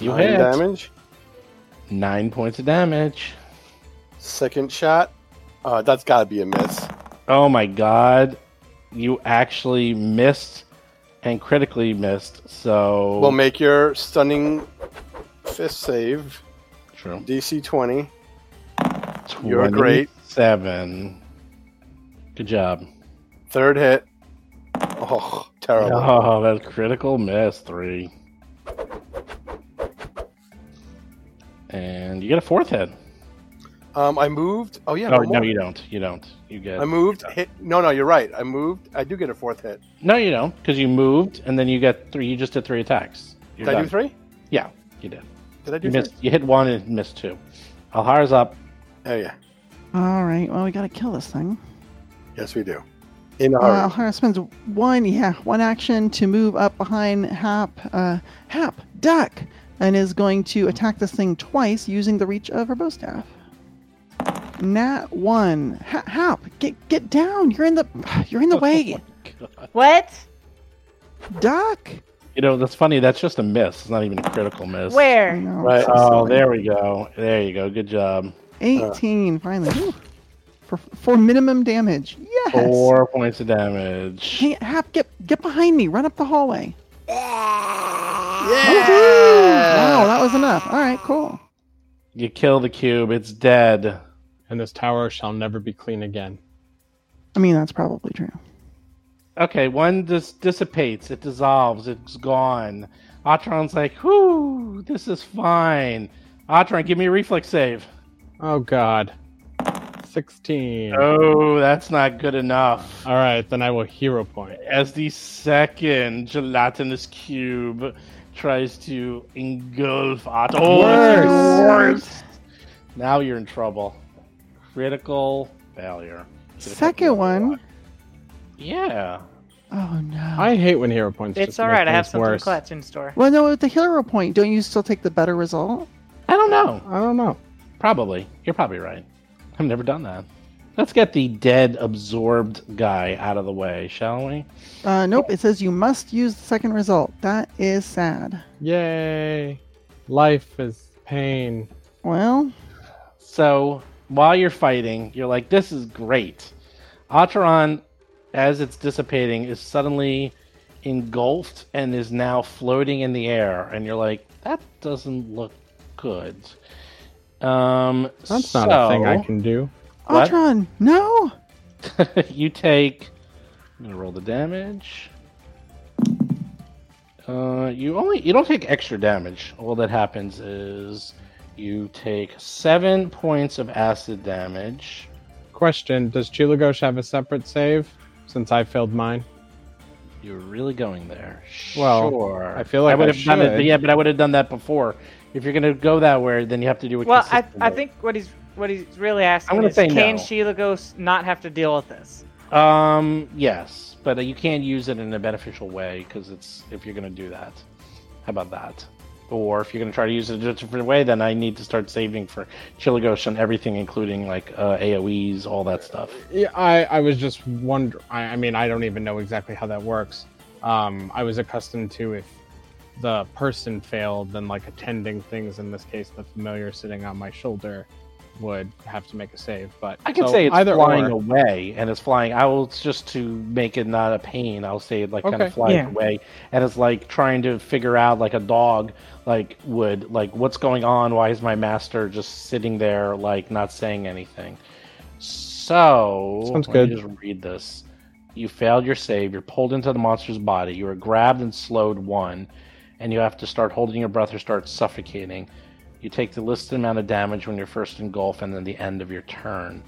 Speaker 2: You
Speaker 4: Nine
Speaker 2: hit.
Speaker 4: damage.
Speaker 2: Nine points of damage.
Speaker 4: Second shot. Uh, that's got to be a miss.
Speaker 2: Oh my god. You actually missed and critically missed. So.
Speaker 4: We'll make your stunning fist save.
Speaker 2: True.
Speaker 4: DC 20. You're great.
Speaker 2: Seven. Good job.
Speaker 4: Third hit. Oh, terrible.
Speaker 2: Oh, that critical miss three. And you get a fourth hit.
Speaker 4: Um, I moved. Oh yeah.
Speaker 2: Oh
Speaker 4: one
Speaker 2: no, you don't. You don't. You get
Speaker 4: I moved. Hit. No, no, you're right. I moved. I do get a fourth hit.
Speaker 2: no, you don't, because you moved, and then you get three. You just did three attacks. You're
Speaker 4: Did I do three?
Speaker 2: Yeah, you did.
Speaker 4: Did I do
Speaker 2: You
Speaker 4: three?
Speaker 2: missed. You hit one and missed two. Alhara's up.
Speaker 4: Oh yeah.
Speaker 5: All right. Well, we gotta kill this thing.
Speaker 4: Yes, we do. In a
Speaker 5: Uh,
Speaker 4: hurry.
Speaker 5: Alhara spends one, yeah, one action to move up behind Hap. Uh, Hap, duck, and is going to attack this thing twice using the reach of her bow staff. Nat one. Ha- Hap, get get down. You're in the you're in the oh way.
Speaker 3: What?
Speaker 5: Duck.
Speaker 2: You know that's funny. That's just a miss. It's not even a critical miss.
Speaker 3: Where?
Speaker 5: know.
Speaker 4: Right.
Speaker 5: so
Speaker 2: Oh,
Speaker 5: silly.
Speaker 2: there we go. There you go. Good job.
Speaker 5: 18 uh, finally. Whew. For for minimum damage. Yes.
Speaker 2: Four points of damage.
Speaker 5: Hey, Hap, get get behind me. Run up the hallway.
Speaker 4: Yeah. Woo!
Speaker 5: Wow, that was enough. All right, cool.
Speaker 2: You kill the cube. It's dead.
Speaker 7: And this tower shall never be clean again.
Speaker 5: I mean, that's probably true.
Speaker 2: Okay, one dis- dissipates. It dissolves. It's gone. Atron's like, whoo, this is fine. Atron, give me a reflex save.
Speaker 7: Oh god. 16.
Speaker 2: Oh, that's not good enough.
Speaker 7: All right, then I will hero point.
Speaker 2: As the second gelatinous cube tries to engulf Atron. Oh, that's worse. Now you're in trouble. Critical failure. Should've
Speaker 5: Second
Speaker 2: it
Speaker 5: one.
Speaker 2: Yeah.
Speaker 5: Oh no.
Speaker 7: I hate when hero points.
Speaker 3: It's
Speaker 7: just
Speaker 3: all. I have
Speaker 7: things
Speaker 3: something
Speaker 7: worse.
Speaker 3: clutch in store.
Speaker 5: Well, no, with the hero point, don't you still take the better result?
Speaker 2: I don't know.
Speaker 7: I don't know.
Speaker 2: Probably. You're probably right. I've never done that. Let's get the dead, absorbed guy out of the way, shall we?
Speaker 5: Uh, nope. It says you must use the second result. That is sad.
Speaker 7: Yay! Life is pain.
Speaker 5: Well,
Speaker 2: So, while you're fighting, you're like, this is great. Atron, as it's dissipating, is suddenly engulfed and is now floating in the air. And you're like, that doesn't look good. Um,
Speaker 7: That's not a thing I can do.
Speaker 2: What?
Speaker 5: Atron, no.
Speaker 2: you take. I'm gonna roll the damage. Uh, you only you don't take extra damage. All that happens is you take seven points of acid damage.
Speaker 7: Question: Does Chulagosh have a separate save? Since I failed mine.
Speaker 2: You're really going there.
Speaker 7: Well,
Speaker 2: sure.
Speaker 7: I feel like I
Speaker 2: would
Speaker 7: I
Speaker 2: have done it.
Speaker 7: should.
Speaker 2: Yeah, but I would have done that before. If you're gonna go that way, then you have to do it.
Speaker 3: Well, I, I think what he's what he's really asking
Speaker 2: gonna
Speaker 3: is,
Speaker 2: say
Speaker 3: can
Speaker 2: no.
Speaker 3: Sheila Ghost not have to deal with this?
Speaker 2: Um, yes, but uh, you can't use it in a beneficial way because it's if you're going to do that. How about that? Or if you're going to try to use it in a different way, then I need to start saving for Chiligosh and everything, including like uh, AOE's, all that stuff.
Speaker 7: Yeah, I, I was just wonder. I, I mean, I don't even know exactly how that works. Um, I was accustomed to if the person failed, then like attending things. In this case, the familiar sitting on my shoulder would have to make a save. But
Speaker 2: I can
Speaker 7: so
Speaker 2: say it's
Speaker 7: either
Speaker 2: flying
Speaker 7: or.
Speaker 2: away, and it's flying. I will just to make it not a pain. I'll say it like kind of flying
Speaker 3: Yeah.
Speaker 2: away, and it's like trying to figure out like a dog like would like what's going on. Why is my master just sitting there like not saying anything? So
Speaker 7: Sounds
Speaker 2: let me
Speaker 7: good.
Speaker 2: just read this. You failed your save. You're pulled into the monster's body. You are grabbed and slowed one, and you have to start holding your breath or start suffocating. You take the listed amount of damage when you're first engulfed, and then the end of your turn.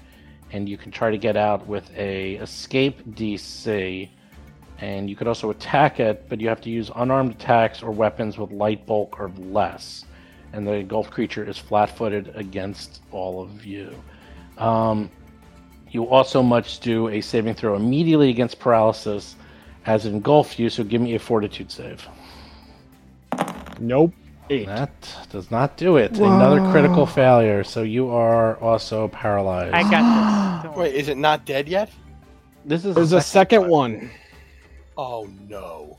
Speaker 2: And you can try to get out with a escape DC, and you could also attack it, but you have to use unarmed attacks or weapons with light bulk or less. And the engulfed creature is flat-footed against all of you. Um, you also must do a saving throw immediately against paralysis as it engulfs you, so give me a fortitude save.
Speaker 7: Nope. Eight.
Speaker 2: That does not do it. Another critical failure, so you are also paralyzed.
Speaker 3: I got this. Don't.
Speaker 4: Wait, is it not dead yet?
Speaker 2: This is
Speaker 7: There's
Speaker 2: the
Speaker 7: a second one.
Speaker 4: Oh no!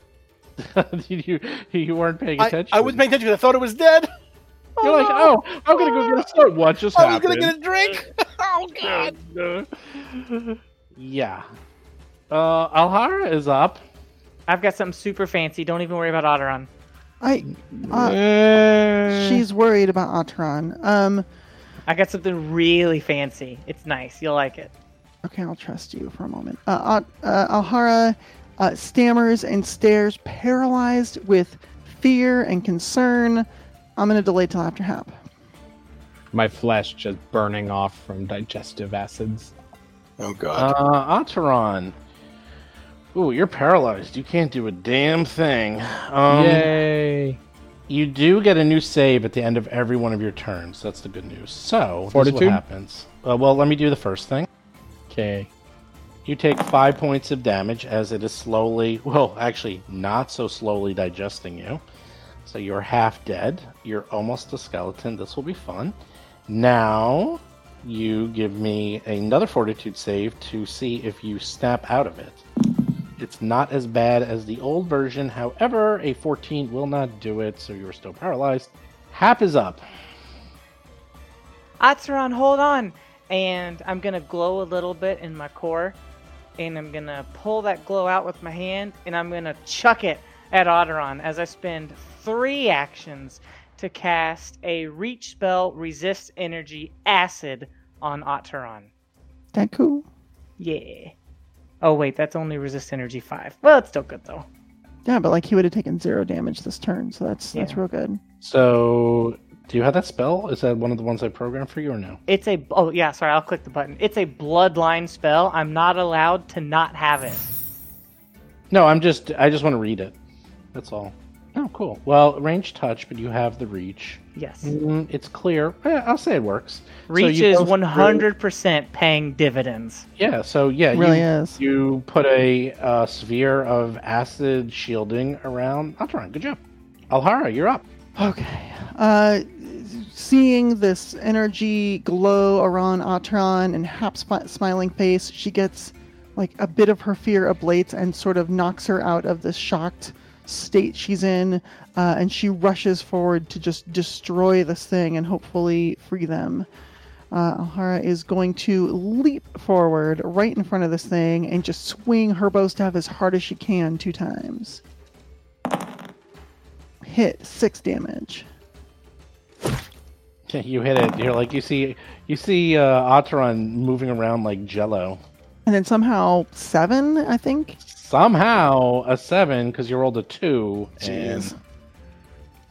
Speaker 2: you you weren't paying attention.
Speaker 4: I was paying attention. 'cause I thought it was dead.
Speaker 2: You're like, oh, I'm gonna go get a sword. What just
Speaker 4: I was gonna get a drink. oh god!
Speaker 2: yeah. Uh, Alhara is up.
Speaker 3: I've got something super fancy. Don't even worry about Otteron.
Speaker 5: I. Uh, she's worried about Atron. Um.
Speaker 3: I got something really fancy. It's nice. You'll like it.
Speaker 5: Okay, I'll trust you for a moment. Uh, uh, uh, Alhara uh, stammers and stares, paralyzed with fear and concern. I'm going to delay till after Hap.
Speaker 7: My flesh just burning off from digestive acids.
Speaker 4: Oh god.
Speaker 2: Uh, Ataran. Ooh, you're paralyzed. You can't do a damn thing. Um,
Speaker 7: Yay!
Speaker 2: You do get a new save at the end of every one of your turns. That's the good news. So, this is what happens. Uh, well, let me do the first thing.
Speaker 7: Okay.
Speaker 2: You take five points of damage as it is slowly, well, actually, not so slowly digesting you. So you're half dead. You're almost a skeleton. This will be fun. Now, you give me another fortitude save to see if you snap out of it. It's not as bad as the old version. However, a 14 will not do it, so you're still paralyzed. Hap is up.
Speaker 3: Atsuron, hold on. And I'm gonna glow a little bit in my core, and I'm gonna pull that glow out with my hand, and I'm gonna chuck it at Otteron as I spend three actions to cast a reach spell, resist energy, acid on Otteron.
Speaker 5: That cool?
Speaker 3: Yeah. Oh wait, that's only resist energy five. Well, it's still good though.
Speaker 5: Yeah, but like he would have taken zero damage this turn, so that's that's real good.
Speaker 2: So, do you have that spell? Is that one of the ones I programmed for you or no?
Speaker 3: It's a oh yeah, sorry, I'll click the button. It's a bloodline spell. I'm not allowed to not have it.
Speaker 2: No, I'm just I just want to read it. That's all. Oh, cool. Well, range touch, but you have the reach.
Speaker 3: Yes.
Speaker 2: Mm, it's clear. Eh, I'll say it works. So
Speaker 3: Reach
Speaker 2: you
Speaker 3: is 100% paying dividends.
Speaker 2: Yeah. So yeah,
Speaker 5: It really
Speaker 2: you,
Speaker 5: is.
Speaker 2: you put a uh, sphere of acid shielding around. Atron, good job. Alhara, you're up.
Speaker 5: Okay. Uh, seeing this energy glow around Atron and Hap's smiling face, she gets like a bit of her fear ablates and sort of knocks her out of this shocked state she's in, uh, and she rushes forward to just destroy this thing and hopefully free them. Uh, Alhara is going to leap forward right in front of this thing and just swing her bow staff as hard as she can two times. Hit six damage.
Speaker 2: You hit it. You're like you see you see uh, Atron moving around like Jello.
Speaker 5: And then somehow seven, I think.
Speaker 2: Somehow a seven because you rolled a two
Speaker 5: Jeez.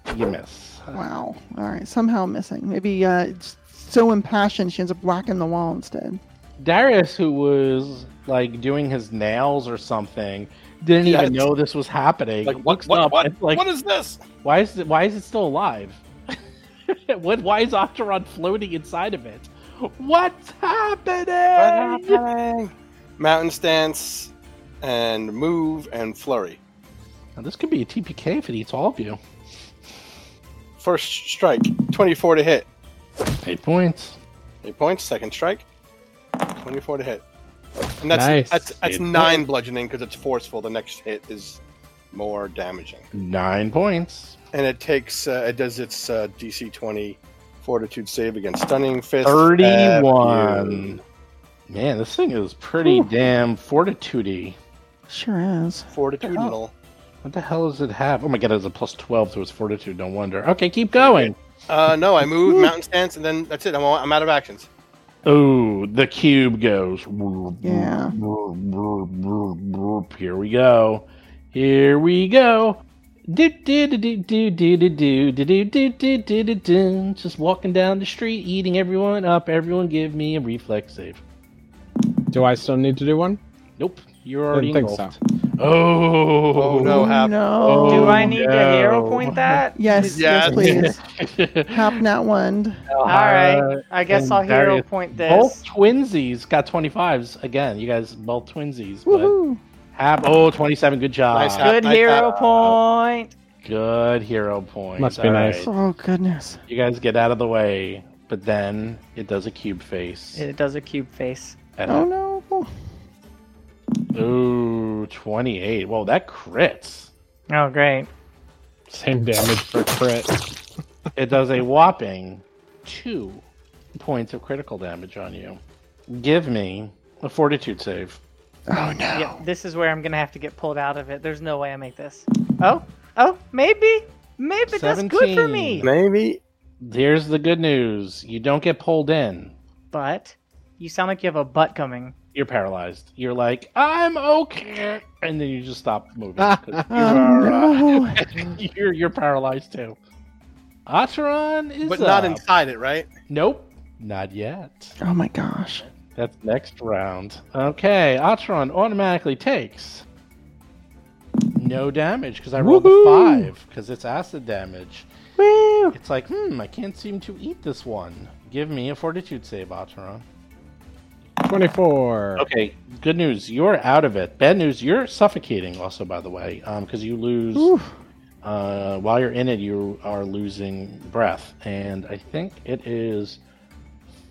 Speaker 2: and you miss.
Speaker 5: Wow. All right. Somehow missing. Maybe uh, it's so impassioned she ends up blacking the wall instead.
Speaker 2: Darius, who was like doing his nails or something, didn't
Speaker 4: Yeah,
Speaker 2: even know this was happening.
Speaker 4: Like what? What?
Speaker 2: up
Speaker 4: What?
Speaker 2: and, like,
Speaker 4: what is this?
Speaker 2: why is it? Why is it still alive? what? Why is Octaron floating inside of it? What's happening?
Speaker 4: Mountain stance, and move and flurry.
Speaker 2: Now, this could be a TPK if it eats all of you.
Speaker 4: First strike, twenty-four to hit.
Speaker 2: Eight points.
Speaker 4: Eight points. Second strike, twenty-four to hit. And that's
Speaker 7: Nice.
Speaker 4: that's that's
Speaker 2: Eight
Speaker 4: nine bludgeoning because it's forceful. The next hit is more damaging,
Speaker 2: Nine points.
Speaker 4: and it takes uh, it does its uh, DC twenty fortitude save against stunning fist.
Speaker 2: Thirty-one. Man, this thing is pretty Ooh. damn fortitude
Speaker 5: Sure is.
Speaker 4: Fortitudinal.
Speaker 2: What the hell does it have? Oh my god, it has a plus 12, so it's fortitude, no wonder. Okay, keep going.
Speaker 4: Uh, no, I move mountain stance, and then that's it. I'm, all, I'm out of actions.
Speaker 2: Oh, the cube goes.
Speaker 5: Yeah.
Speaker 2: Here we go. Here we go. Just walking down the street, eating everyone up. Everyone give me a reflex save.
Speaker 7: Do I still need to do one?
Speaker 2: Nope, you're already
Speaker 7: Didn't think
Speaker 2: engulfed. Oh,
Speaker 4: Oh, no. Oh, hap.
Speaker 5: no.
Speaker 3: Oh, do
Speaker 2: Oh,
Speaker 3: I need to hero point that?
Speaker 5: Yes,
Speaker 4: Yeah.
Speaker 5: yes, please. Hap not one.
Speaker 3: All right. I guess I'll hero
Speaker 2: Darius-
Speaker 3: point this.
Speaker 2: Both twinsies got 25s. Again, you guys both twinsies. But
Speaker 5: Woohoo!
Speaker 2: Hap, oh, 27. Good job.
Speaker 4: Nice, Hap.
Speaker 3: Good
Speaker 4: I-
Speaker 3: hero
Speaker 4: I-
Speaker 3: point.
Speaker 2: Good hero point.
Speaker 7: Must be
Speaker 2: All
Speaker 7: nice.
Speaker 2: right.
Speaker 5: Oh goodness.
Speaker 2: You guys get out of the way, but then it does a cube face.
Speaker 3: It does a cube face.
Speaker 2: At
Speaker 5: Oh
Speaker 2: Hap.
Speaker 5: no.
Speaker 2: Ooh, 28. Whoa, that crits.
Speaker 3: Oh, great.
Speaker 7: Same damage for crit.
Speaker 2: It does a whopping two points of critical damage on you. Give me a fortitude save.
Speaker 5: Oh no.
Speaker 3: Yeah, this is where I'm gonna have to get pulled out of it. There's no way I make this. Oh, oh, maybe, maybe that's good for me.
Speaker 4: Maybe.
Speaker 2: Here's the good news you don't get pulled in.
Speaker 3: But you sound like you have a butt coming.
Speaker 2: You're paralyzed. You're like, I'm okay, and then you just stop moving. 'cause you
Speaker 5: Oh,
Speaker 2: are, uh,
Speaker 5: no.
Speaker 2: you're you're paralyzed too. Atron is
Speaker 4: But not
Speaker 2: up.
Speaker 4: inside it, right?
Speaker 2: Nope, not yet.
Speaker 5: oh my gosh.
Speaker 2: That's next round. Okay, Atron automatically takes no damage because I rolled a five because it's acid damage.
Speaker 5: Woo!
Speaker 2: It's like, hmm, I can't seem to eat this one. Give me a fortitude save, Atron.
Speaker 7: 24.
Speaker 2: Okay, good news, you're out of it. Bad news, you're suffocating also, by the way, because you lose. Uh, while you're in it, you are losing breath, and I think it is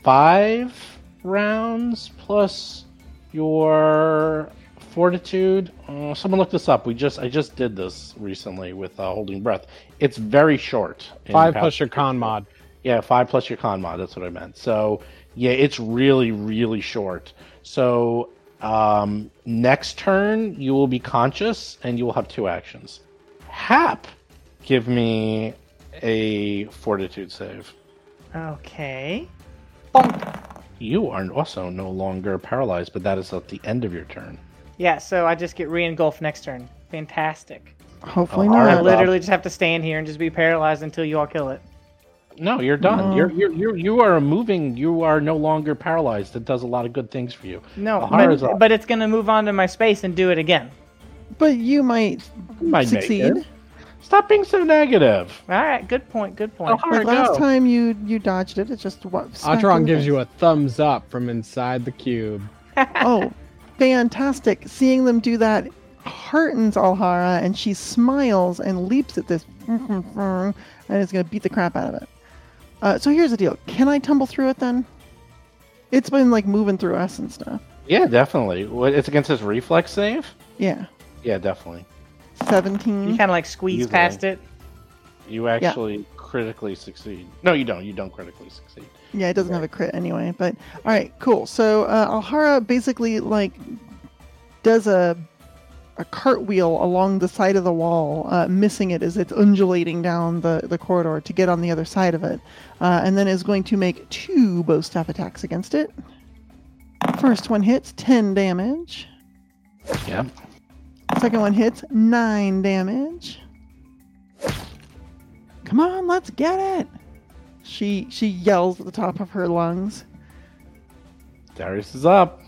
Speaker 2: five rounds plus your fortitude. Uh, someone look this up. We just I just did this recently with uh, holding breath. It's very short.
Speaker 7: Five plus your con mod.
Speaker 2: yeah, five plus your con mod. That's what I meant. So yeah, it's really really short. So um, next turn you will be conscious and you will have two actions. Hap, give me a fortitude save.
Speaker 3: Okay. Bonk.
Speaker 2: You are also no longer paralyzed, but that is at the end of your turn.
Speaker 3: Yeah, so I just get re-engulfed next turn. Fantastic.
Speaker 5: Hopefully
Speaker 2: Oh, all right,
Speaker 3: I
Speaker 5: not.
Speaker 3: Literally just have to stand here and just be paralyzed until you all kill it.
Speaker 2: No, you're done.
Speaker 5: No.
Speaker 2: You're, you're you you are moving. You are no longer paralyzed. It does a lot of good things for you.
Speaker 3: No, but, but it's gonna move on to my space and do it again.
Speaker 5: But you might
Speaker 2: Might
Speaker 5: succeed.
Speaker 2: Stop being so negative.
Speaker 3: All right, good point. Good point.
Speaker 2: Oh,
Speaker 5: Like last
Speaker 2: go.
Speaker 5: time you you dodged it, it just what? smacked
Speaker 7: Atron gives you a thumbs up from inside the cube.
Speaker 5: oh, fantastic! Seeing them do that heartens Alhara, and she smiles and leaps at this, and is going to beat the crap out of it. Uh, so here's the deal: Can I tumble through it then? It's been like moving through us and stuff.
Speaker 2: Yeah, definitely. What- It's against his reflex save.
Speaker 5: Yeah,
Speaker 2: Yeah, definitely.
Speaker 5: seventeen.
Speaker 3: You kind of like squeeze
Speaker 2: Easily.
Speaker 3: past it.
Speaker 2: You actually critically succeed. No, you don't. You don't critically succeed.
Speaker 5: Yeah, it doesn't have a crit anyway. But all right, cool. So uh, Alhara basically like does a a cartwheel along the side of the wall, uh, missing it as it's undulating down the, the corridor to get on the other side of it, uh, and then is going to make two bow staff attacks against it. First one hits ten damage.
Speaker 2: Yeah.
Speaker 5: Second one hits nine damage. Come on, let's get it! She she yells at the top of her lungs.
Speaker 2: Darius is up.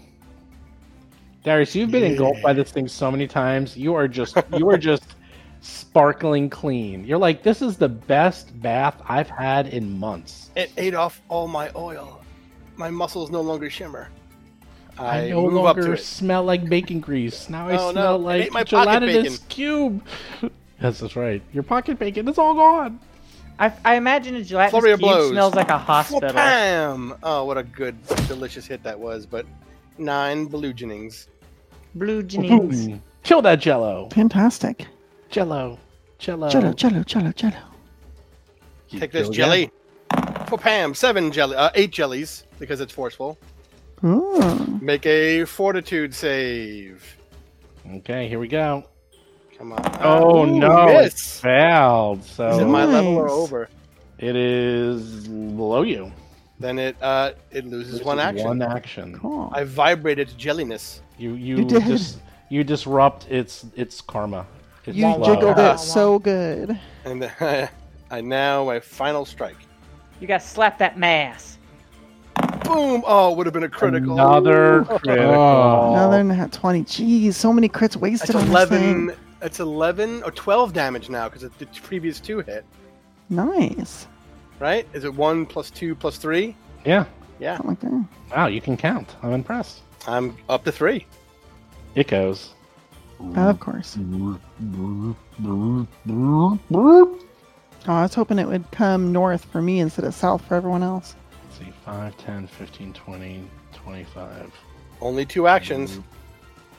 Speaker 2: Darius, you've been engulfed by this thing so many times. You are just you are just sparkling clean. You're like, this is the best bath I've had in months.
Speaker 4: It ate off all my oil. My muscles no longer shimmer. I,
Speaker 2: I, no
Speaker 4: move up to
Speaker 2: longer smell like bacon grease. Now I
Speaker 4: Oh,
Speaker 2: smell
Speaker 4: it
Speaker 2: like
Speaker 4: ate my pocket
Speaker 2: gelatinous cube. yes, that's right. Your pocket bacon is all gone.
Speaker 3: I, I imagine a gelatinous
Speaker 4: Flurry
Speaker 3: cube
Speaker 4: blows.
Speaker 3: smells like a hospital.
Speaker 4: Bam! Oh, what a good, delicious hit that was. But nine bludgeonings.
Speaker 3: Blue Jennings.
Speaker 2: Boom. Kill that jello.
Speaker 5: Fantastic.
Speaker 2: Jello. Jello.
Speaker 5: Jello, jello, jello, jello.
Speaker 2: You
Speaker 4: Take this
Speaker 2: kill
Speaker 4: jelly. For Pam, seven jelly, uh, eight jellies because it's forceful.
Speaker 5: Ooh.
Speaker 4: Make a fortitude save.
Speaker 2: Okay, here we go.
Speaker 4: Come on.
Speaker 2: Oh
Speaker 4: Ooh,
Speaker 2: no, it
Speaker 4: Miss.
Speaker 2: failed.
Speaker 4: Is it
Speaker 2: So
Speaker 4: my level or over?
Speaker 2: it is below you.
Speaker 4: Then it uh it loses one action.
Speaker 2: One action.
Speaker 5: Cool.
Speaker 4: I vibrated jelliness.
Speaker 2: You you,
Speaker 5: You did.
Speaker 2: dis- you disrupt its its karma. Its
Speaker 5: You
Speaker 2: flow.
Speaker 5: jiggled it so good.
Speaker 4: And I now my final strike.
Speaker 3: You gotta slap that mass.
Speaker 4: Boom! Oh, it would have been a critical.
Speaker 2: Another critical.
Speaker 7: Oh.
Speaker 5: Another nat 20. Jeez, so many crits
Speaker 4: That's
Speaker 5: wasted on this
Speaker 4: eleven.
Speaker 5: thing.
Speaker 4: It's eleven or twelve damage now because the previous two hit.
Speaker 5: Nice.
Speaker 4: Right? Is it one plus two plus three?
Speaker 2: Yeah.
Speaker 4: Yeah,
Speaker 5: Something like that.
Speaker 2: Wow, you can count. I'm impressed.
Speaker 4: I'm up to three.
Speaker 2: It goes.
Speaker 5: Of course. Oh, I was hoping it would come north for me instead of south for everyone else.
Speaker 2: Let's see, 5, 10, 15, 20, 25.
Speaker 4: Only two actions.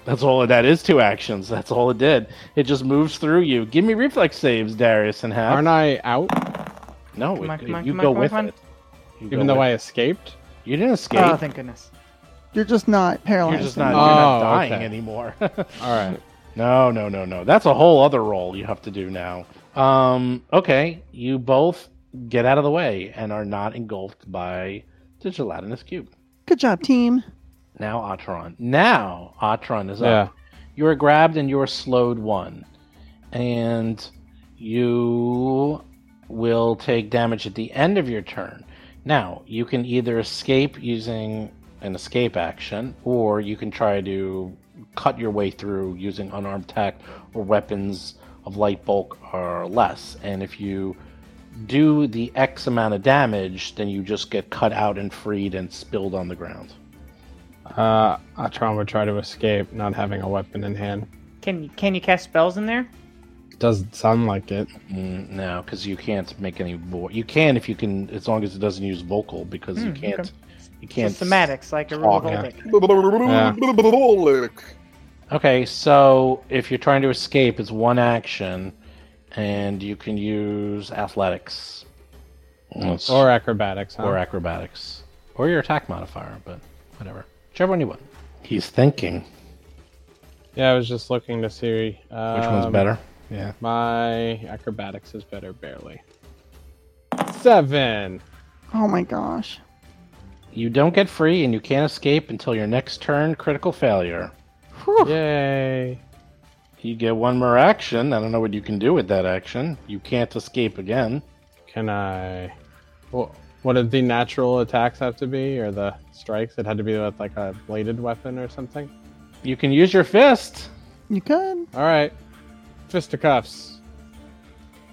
Speaker 2: That's all that is two actions. That's all it did. It just moves through you. Give me reflex saves, Darius and Hap.
Speaker 7: Aren't I out?
Speaker 2: No,
Speaker 3: Come
Speaker 2: it-
Speaker 3: on, come on,
Speaker 2: you
Speaker 3: come
Speaker 2: go
Speaker 3: on, come
Speaker 2: with
Speaker 3: on,
Speaker 2: it. You
Speaker 7: Even
Speaker 2: go
Speaker 7: though I escaped?
Speaker 2: you didn't escape.
Speaker 3: Oh, thank goodness.
Speaker 5: You're just not paralyzed.
Speaker 2: you're just not,
Speaker 5: anymore.
Speaker 2: you're not
Speaker 7: Oh,
Speaker 2: dying
Speaker 7: okay.
Speaker 2: anymore.
Speaker 7: All right.
Speaker 2: no, no, no, no. That's a whole other role you have to do now. Um, okay, you both get out of the way and are not engulfed by the gelatinous cube.
Speaker 5: Good job, team.
Speaker 2: Now Atron. Now Atron is
Speaker 7: Yeah.
Speaker 2: up. You are grabbed and you are slowed one. And you will take damage at the end of your turn. Now, you can either escape using an escape action, or you can try to cut your way through using unarmed attack or weapons of light bulk or less. And if you do the X amount of damage, then you just get cut out and freed and spilled on the ground.
Speaker 7: Uh, Atron would try to escape, not having a weapon in hand.
Speaker 3: Can you can you cast spells in there?
Speaker 7: Doesn't sound like it.
Speaker 2: Mm, no, because you can't make any vo You can if you can, as long as it doesn't use vocal, because you
Speaker 3: Hmm,
Speaker 2: can't.
Speaker 3: okay.
Speaker 2: You can't.
Speaker 3: thematics like a
Speaker 2: talk, yeah. Okay, so if you're trying to escape, it's one action, and you can use athletics. Let's-
Speaker 7: Or acrobatics, huh?
Speaker 2: or acrobatics, or your attack modifier, but whatever, whichever one you want. He's thinking
Speaker 7: yeah, I was just looking to see um,
Speaker 2: which one's better. Yeah,
Speaker 7: My acrobatics is better, barely. Seven.
Speaker 5: Oh my gosh.
Speaker 2: you don't get free, and you can't escape until your next turn. Critical failure.
Speaker 5: Whew.
Speaker 7: Yay.
Speaker 2: You get one more action. I don't know what you can do with that action. You can't escape again.
Speaker 7: Can I? Well, what did the natural attacks have to be, or the strikes? It had to be with like a bladed weapon or something.
Speaker 2: You can use your fist.
Speaker 5: You can.
Speaker 7: All right, fisticuffs.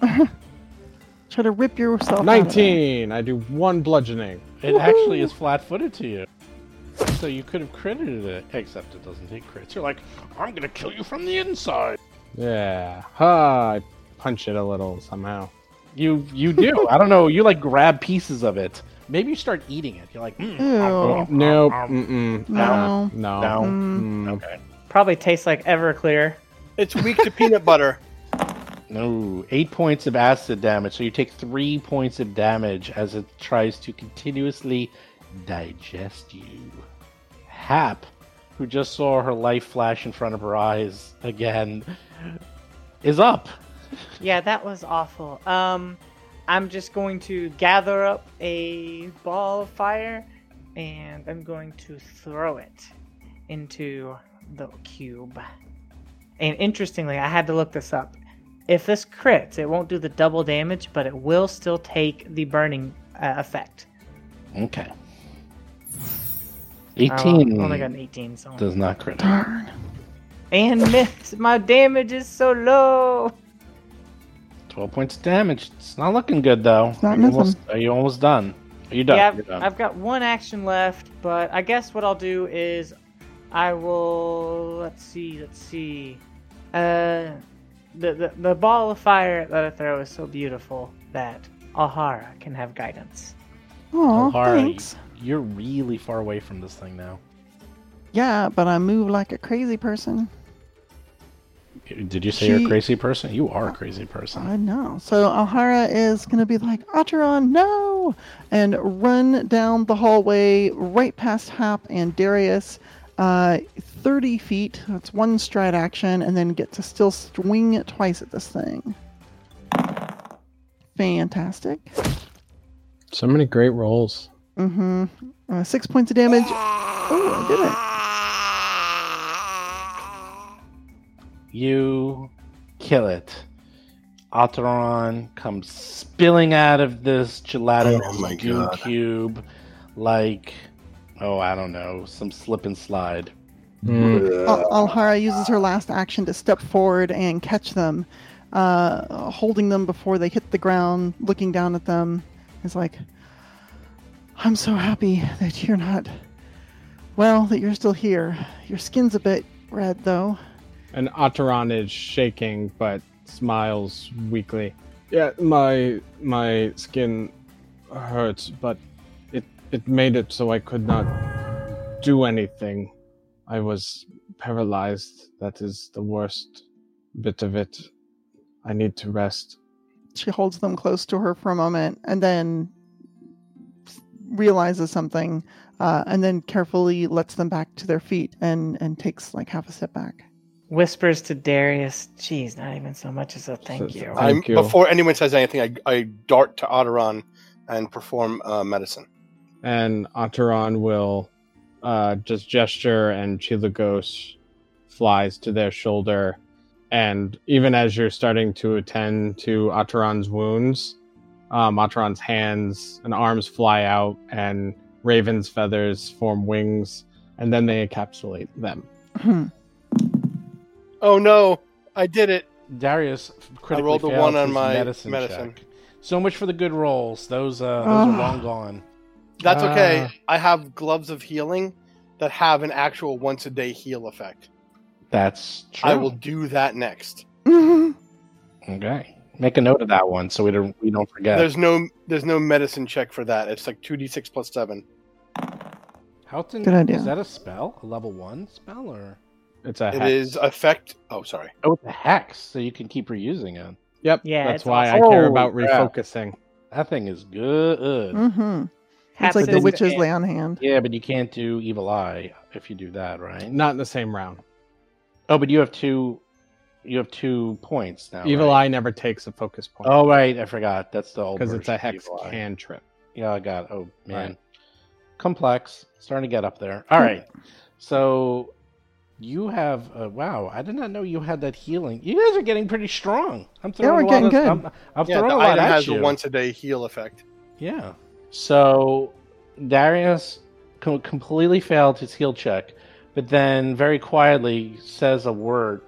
Speaker 5: try to rip yourself. out of
Speaker 7: Nineteen. I do one bludgeoning.
Speaker 2: It actually is flat-footed to you. So you could have credited it, except it doesn't take crits. You're like, I'm gonna kill you from the inside.
Speaker 7: Yeah. Ha! I punch it a little somehow.
Speaker 2: You you do. I don't know. You like grab pieces of it. Maybe you start eating it. You're like, mm,
Speaker 5: Ew.
Speaker 7: Nope. Mm-mm.
Speaker 5: No.
Speaker 7: No.
Speaker 2: No.
Speaker 7: Mm.
Speaker 2: Okay.
Speaker 3: Probably tastes like Everclear.
Speaker 4: It's weak to peanut butter.
Speaker 2: No, eight points of acid damage. So you take three points of damage as it tries to continuously digest you. Hap, who just saw her life flash in front of her eyes again, is up.
Speaker 3: Yeah, that was awful. Um, I'm just going to gather up a ball of fire, and I'm going to throw it into the cube. And interestingly, I had to look this up. If this crits, it won't do the double damage, but it will still take the burning uh, effect.
Speaker 2: Okay.
Speaker 3: I
Speaker 2: 18
Speaker 3: only got an 18, so
Speaker 2: does not crit.
Speaker 5: Darn.
Speaker 3: and miss. My damage is so low.
Speaker 2: 12 points of damage. It's not looking good, though.
Speaker 5: It's not
Speaker 2: are, you almost, are you almost done? Are you done?
Speaker 3: Yeah, I've,
Speaker 2: done.
Speaker 3: I've got one action left, but I guess what I'll do is I will let's see, let's see. Uh the, the the ball of fire that I throw is so beautiful that Alhara can have guidance.
Speaker 5: Oh,
Speaker 2: Alhara,
Speaker 5: thanks.
Speaker 2: You're really far away from this thing now.
Speaker 5: Yeah, but I move like a crazy person.
Speaker 2: Did you say you're
Speaker 5: She-
Speaker 2: a crazy person? You are a crazy person.
Speaker 5: I know. So Alhara is going to be like, Acheron, no! And run down the hallway right past Hap and Darius, uh, 30 feet. That's one stride action, and then get to still swing it twice at this thing. Fantastic.
Speaker 7: So many great rolls.
Speaker 5: Mm-hmm. Uh, six points of damage. Oh, I did it.
Speaker 2: You kill it. Alteron comes spilling out of this gelatinous
Speaker 4: Oh my
Speaker 2: goo
Speaker 4: God.
Speaker 2: cube like, oh, I don't know, some slip and slide.
Speaker 7: Mm.
Speaker 5: Al- Alhara uses her last action to step forward and catch them, uh, holding them before they hit the ground, looking down at them. Is like, I'm so happy that you're not, well, that you're still here. Your skin's a bit red, though.
Speaker 7: And Ataran is shaking but smiles weakly. Yeah, my my skin hurts, but it it made it so I could not do anything. I was paralyzed. That is the worst bit of it. I need to rest.
Speaker 5: She holds them close to her for a moment and then realizes something, uh, and then carefully lets them back to their feet and, and takes like half a step back.
Speaker 3: Whispers to Darius, geez, not even so much as a thank
Speaker 7: So-
Speaker 3: you.
Speaker 7: Thank
Speaker 4: I'm,
Speaker 7: you.
Speaker 4: before anyone says anything, I, I dart to Otteron and perform uh, medicine.
Speaker 7: And Ataran will uh, just gesture, and Chilagos flies to their shoulder. And even as you're starting to attend to Ataran's wounds, um, Ataran's hands and arms fly out, and Raven's feathers form wings, and then they encapsulate them.
Speaker 4: Oh no, I did it.
Speaker 2: Darius critically
Speaker 4: rolled a one on my
Speaker 2: medicine,
Speaker 4: medicine.
Speaker 2: check. So much for the good rolls. Those uh, those are long gone.
Speaker 4: That's okay.
Speaker 7: Ah.
Speaker 4: I have gloves of healing that have an actual once a day heal effect.
Speaker 2: That's true.
Speaker 4: I will do that next.
Speaker 2: Okay, make a note of that one so we don't we don't forget.
Speaker 4: There's no there's no medicine check for that. It's like two d six plus seven.
Speaker 2: Houghton,
Speaker 5: Good idea.
Speaker 2: Is that a spell? A level one spell or?
Speaker 7: It's a
Speaker 4: It
Speaker 7: hex.
Speaker 4: is effect. Oh, sorry.
Speaker 2: Oh, it's a hex, so you can keep reusing it.
Speaker 7: Yep.
Speaker 3: Yeah,
Speaker 7: That's why
Speaker 3: awesome.
Speaker 7: I care
Speaker 2: Oh,
Speaker 7: about
Speaker 2: crap.
Speaker 7: refocusing.
Speaker 2: That thing is good.
Speaker 5: hmm
Speaker 3: Haps
Speaker 5: It's like the witches lay on hand.
Speaker 2: Yeah, but you can't do evil eye if you do that, right?
Speaker 7: Not in the same round.
Speaker 2: Oh, but you have two. You have two points now.
Speaker 7: Evil
Speaker 2: right?
Speaker 7: Eye never takes a focus point
Speaker 2: Oh right, I forgot. That's the old
Speaker 7: because it's a hex
Speaker 2: Evil Eye.
Speaker 7: cantrip.
Speaker 2: Yeah, I got. Oh man,
Speaker 7: Right.
Speaker 2: complex. Starting to get up there. All right. So you have. Uh, wow, I did not know you had that healing. You guys are getting pretty strong. I'm throwing
Speaker 5: we're
Speaker 2: a lot
Speaker 5: getting
Speaker 2: of,
Speaker 5: good.
Speaker 2: I'm, I'm
Speaker 4: Yeah,
Speaker 2: throwing
Speaker 4: the
Speaker 2: a lot
Speaker 4: item
Speaker 2: at
Speaker 4: has
Speaker 2: you.
Speaker 4: a once a day heal effect.
Speaker 2: Yeah. So Darius completely failed his heal check, but then very quietly says a word,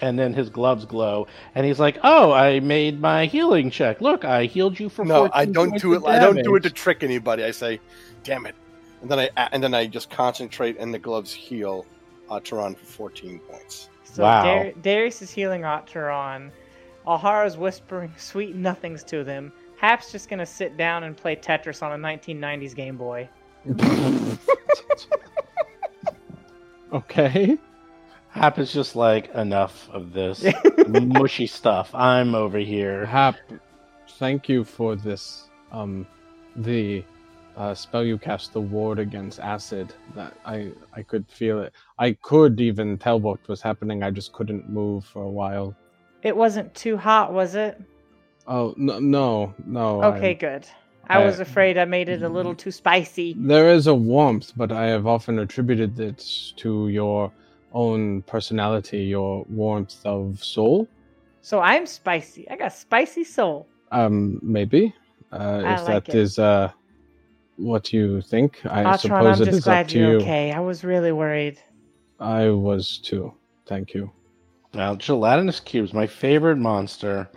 Speaker 2: and then his gloves glow, and he's like, "Oh, I made my healing check. Look, I healed you for
Speaker 4: No, I don't do
Speaker 2: of
Speaker 4: it. I don't do it to trick anybody. I say, "Damn it," and then I and then I just concentrate, and the gloves heal uh, Tehran for fourteen points.
Speaker 3: So
Speaker 2: Wow.
Speaker 3: Dar- Darius is healing Otteron. Alhara's whispering sweet nothings to them. Hap's just gonna sit down and play Tetris on a 1990s Game Boy.
Speaker 7: Okay.
Speaker 2: Hap is just like enough of this mushy stuff. I'm over here.
Speaker 7: Hap, thank you for this. Um, the uh, spell you cast, the ward against acid. That I I could feel it. I could even tell what was happening. I just couldn't move for a while.
Speaker 3: It wasn't too hot, was it?
Speaker 7: Oh no no no.
Speaker 3: Okay,
Speaker 7: I-
Speaker 3: good. I
Speaker 7: I-
Speaker 3: was afraid I made it a little too spicy.
Speaker 7: There is a warmth, but I have often attributed it to your own personality, your warmth of soul.
Speaker 3: So I'm spicy. I got spicy soul.
Speaker 7: Um, maybe. Uh,
Speaker 3: I
Speaker 7: if
Speaker 3: like
Speaker 7: that
Speaker 3: it.
Speaker 7: is uh, what you think, I
Speaker 3: Otteron,
Speaker 7: suppose
Speaker 3: I'm
Speaker 7: it
Speaker 3: just
Speaker 7: is up
Speaker 3: glad
Speaker 7: to
Speaker 3: you're
Speaker 7: you.
Speaker 3: okay. I was really worried.
Speaker 7: I was too. Thank you.
Speaker 2: Now, gelatinous cubes, my favorite monster.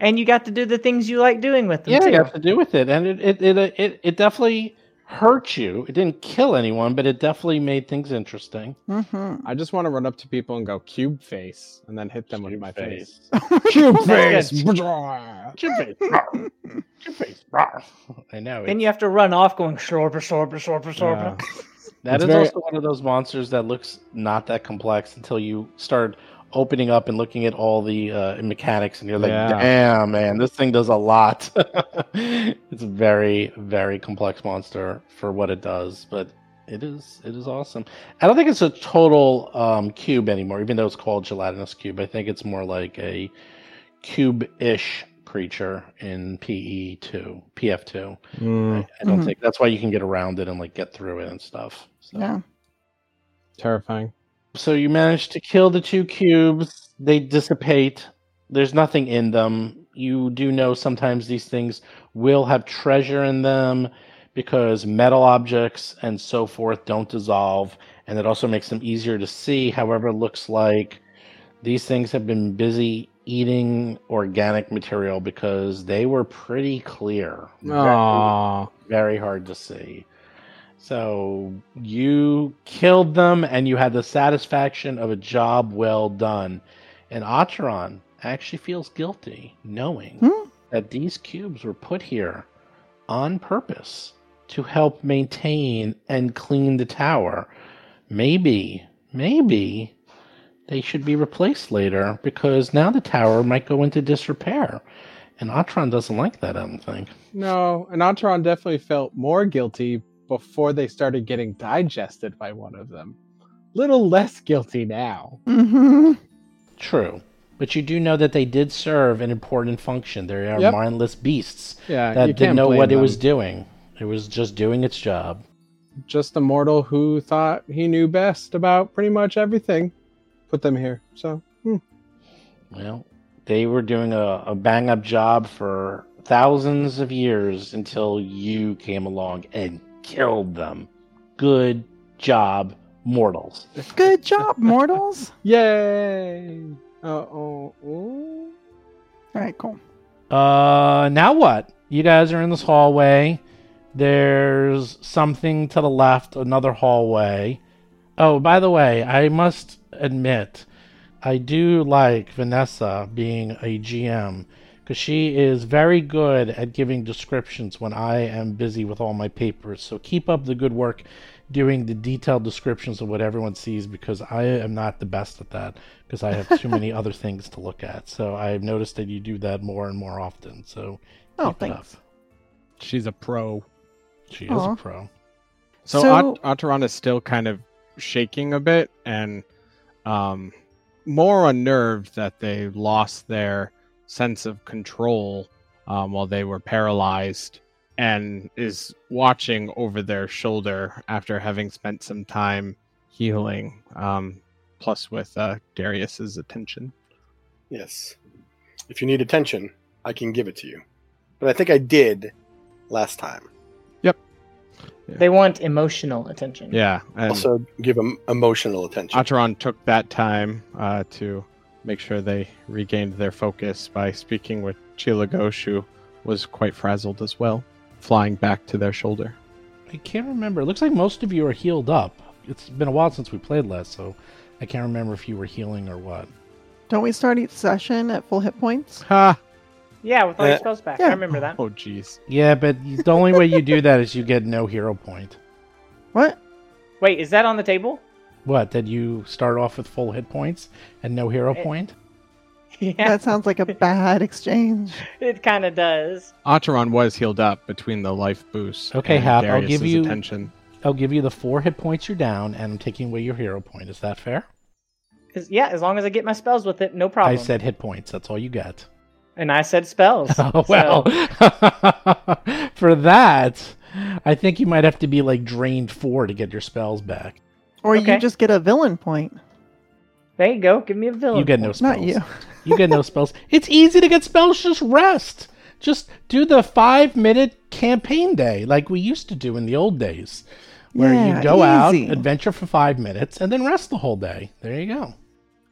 Speaker 3: And you got to do the things you like doing with them
Speaker 2: Yeah,
Speaker 3: too.
Speaker 2: you have to do with it, and it it it uh, it, it definitely hurt you. It didn't kill anyone, but it definitely made things interesting.
Speaker 5: hmm
Speaker 7: I just want to run up to people and go cube face, and then hit them with my
Speaker 2: face.
Speaker 7: face. Cube face.
Speaker 2: Cube face. Cube face. I know.
Speaker 3: Then you have to run off going shorba, shorba, shorba, shorba.
Speaker 7: Yeah.
Speaker 2: That
Speaker 7: It's
Speaker 2: is
Speaker 7: very-
Speaker 2: also one of those monsters that looks not that complex until you start opening up and looking at all the uh, mechanics, and you're like,
Speaker 7: Yeah.
Speaker 2: "Damn, man, this thing does a lot." it's a very, very complex monster for what it does, but it is it is awesome. I don't think it's a total um, cube anymore, even though it's called gelatinous cube. I think it's more like a cube-ish creature in PE two, PF two.
Speaker 7: Mm,
Speaker 2: I don't
Speaker 5: Mhm.
Speaker 2: think that's why you can get around it and like get through it and stuff. So.
Speaker 5: Yeah.
Speaker 7: terrifying.
Speaker 2: So you manage to kill the two cubes. They dissipate. There's nothing in them. You do know sometimes these things will have treasure in them because metal objects and so forth don't dissolve, and it also makes them easier to see. However, it looks like these things have been busy eating organic material because they were pretty clear. Very- very hard to see. So you killed them and you had the satisfaction of a job well done. And Acheron actually feels guilty knowing
Speaker 5: Hmm?
Speaker 2: that these cubes were put here on purpose to help maintain and clean the tower. Maybe, maybe they should be replaced later because now the tower might go into disrepair. And Atron doesn't like that, I don't think.
Speaker 7: No, and Atron definitely felt more guilty before they started getting digested by one of them. Little less guilty now.
Speaker 5: hmm
Speaker 2: True. But you do know that they did serve an important function. They are
Speaker 7: Yep.
Speaker 2: mindless beasts
Speaker 7: Yeah,
Speaker 2: that didn't know
Speaker 7: blame
Speaker 2: what it was doing. It was just doing its job.
Speaker 7: just a mortal who thought he knew best about pretty much everything. Put them here. So, hmm.
Speaker 2: Well, they were doing a, a bang up job for thousands of years until you came along and killed them. Good job, mortals.
Speaker 5: Good job, mortals.
Speaker 7: yay! Uh oh.
Speaker 5: All right, cool.
Speaker 2: Uh, now what? You guys are in this hallway. There's something to the left, another hallway. Oh, by the way, I must admit, I do like Vanessa being a GM because she is very good at giving descriptions when I am busy with all my papers. So keep up the good work doing the detailed descriptions of what everyone sees because I am not the best at that because I have too many other things to look at. So I've noticed that you do that more and more often. So
Speaker 5: Oh,
Speaker 2: keep it
Speaker 5: thanks.
Speaker 2: up.
Speaker 7: She's a pro.
Speaker 2: She is a pro.
Speaker 7: So,
Speaker 5: So-
Speaker 7: Ot- is still kind of shaking a bit and um, more unnerved that they lost their sense of control um, while they were paralyzed and is watching over their shoulder after having spent some time healing, um, plus with uh, Darius's attention.
Speaker 4: Yes. If you need attention, I can give it to you. But I think I did last time. Yep.
Speaker 3: They want emotional attention.
Speaker 7: Yeah, and
Speaker 4: Also, give them emotional attention.
Speaker 7: Acheron took that time uh, to make sure they regained their focus by speaking with Chilagosh, who was quite frazzled as well, flying back to their shoulder.
Speaker 2: I can't remember. It looks like most of you are healed up. It's been a while since we played last, so I can't remember if you were healing or what.
Speaker 5: Don't we start each session at full hit points?
Speaker 7: Ha!
Speaker 3: Yeah, with all your
Speaker 4: Uh,
Speaker 3: spells back.
Speaker 5: yeah.
Speaker 3: I remember that.
Speaker 7: Oh, jeez.
Speaker 2: Yeah, but the only way you do that is you get no hero point.
Speaker 5: What?
Speaker 3: Wait, is that on the table?
Speaker 2: What? Did you start off with full hit points and no hero
Speaker 3: Eh.
Speaker 2: point?
Speaker 3: yeah,
Speaker 5: That sounds like a bad exchange.
Speaker 3: it kind of does.
Speaker 7: Acheron was healed up between the life boost.
Speaker 2: Okay,
Speaker 7: and
Speaker 2: Hap, I'll give you-
Speaker 7: attention.
Speaker 2: I'll give you the four hit points you're down, and I'm taking away your hero point. Is that fair?
Speaker 3: Yeah, as long as I get my spells with it, no problem.
Speaker 2: I said hit points. That's all you get.
Speaker 3: and I said spells.
Speaker 2: Oh well. For that, I think you might have to be like drained four to get your spells back.
Speaker 5: Or
Speaker 3: Okay.
Speaker 5: you just get a villain point.
Speaker 3: there you go. Give me a villain.
Speaker 2: You get no spells.
Speaker 5: Not you.
Speaker 2: You get no spells. It's easy to get spells. Just rest. Just do the five minute campaign day like we used to do in the old days, where
Speaker 5: Yeah,
Speaker 2: you go out, adventure for five minutes, and then rest the whole day. There you go.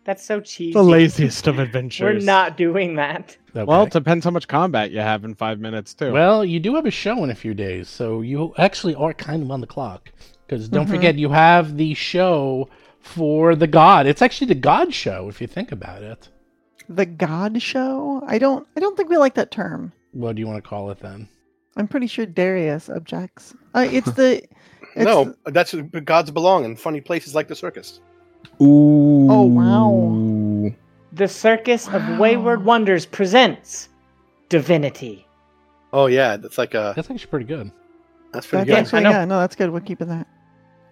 Speaker 3: That's so cheesy.
Speaker 7: The laziest of adventures.
Speaker 3: We're not doing that.
Speaker 2: Okay.
Speaker 7: Well, it depends how much combat you have in five minutes, too.
Speaker 2: Well, you do have a show in a few days, so you actually are kind of on the clock. Because don't
Speaker 5: Mhm.
Speaker 2: forget, you have the show for the god. It's actually the god show, if you think about it.
Speaker 5: The God Show? I don't. I don't think we like that term.
Speaker 2: What do you want to call it then?
Speaker 5: I'm pretty sure Darius objects. Uh, it's the. It's
Speaker 4: no, that's where gods belong in funny places like the circus.
Speaker 7: Ooh.
Speaker 5: Oh, wow.
Speaker 3: The Circus
Speaker 5: Wow.
Speaker 3: of Wayward Wonders presents Divinity.
Speaker 4: Oh yeah, that's like a
Speaker 2: That's actually pretty good.
Speaker 4: that's pretty
Speaker 5: That's
Speaker 4: good.
Speaker 3: I
Speaker 5: actually
Speaker 3: know.
Speaker 5: yeah. No, that's good. We're keeping that.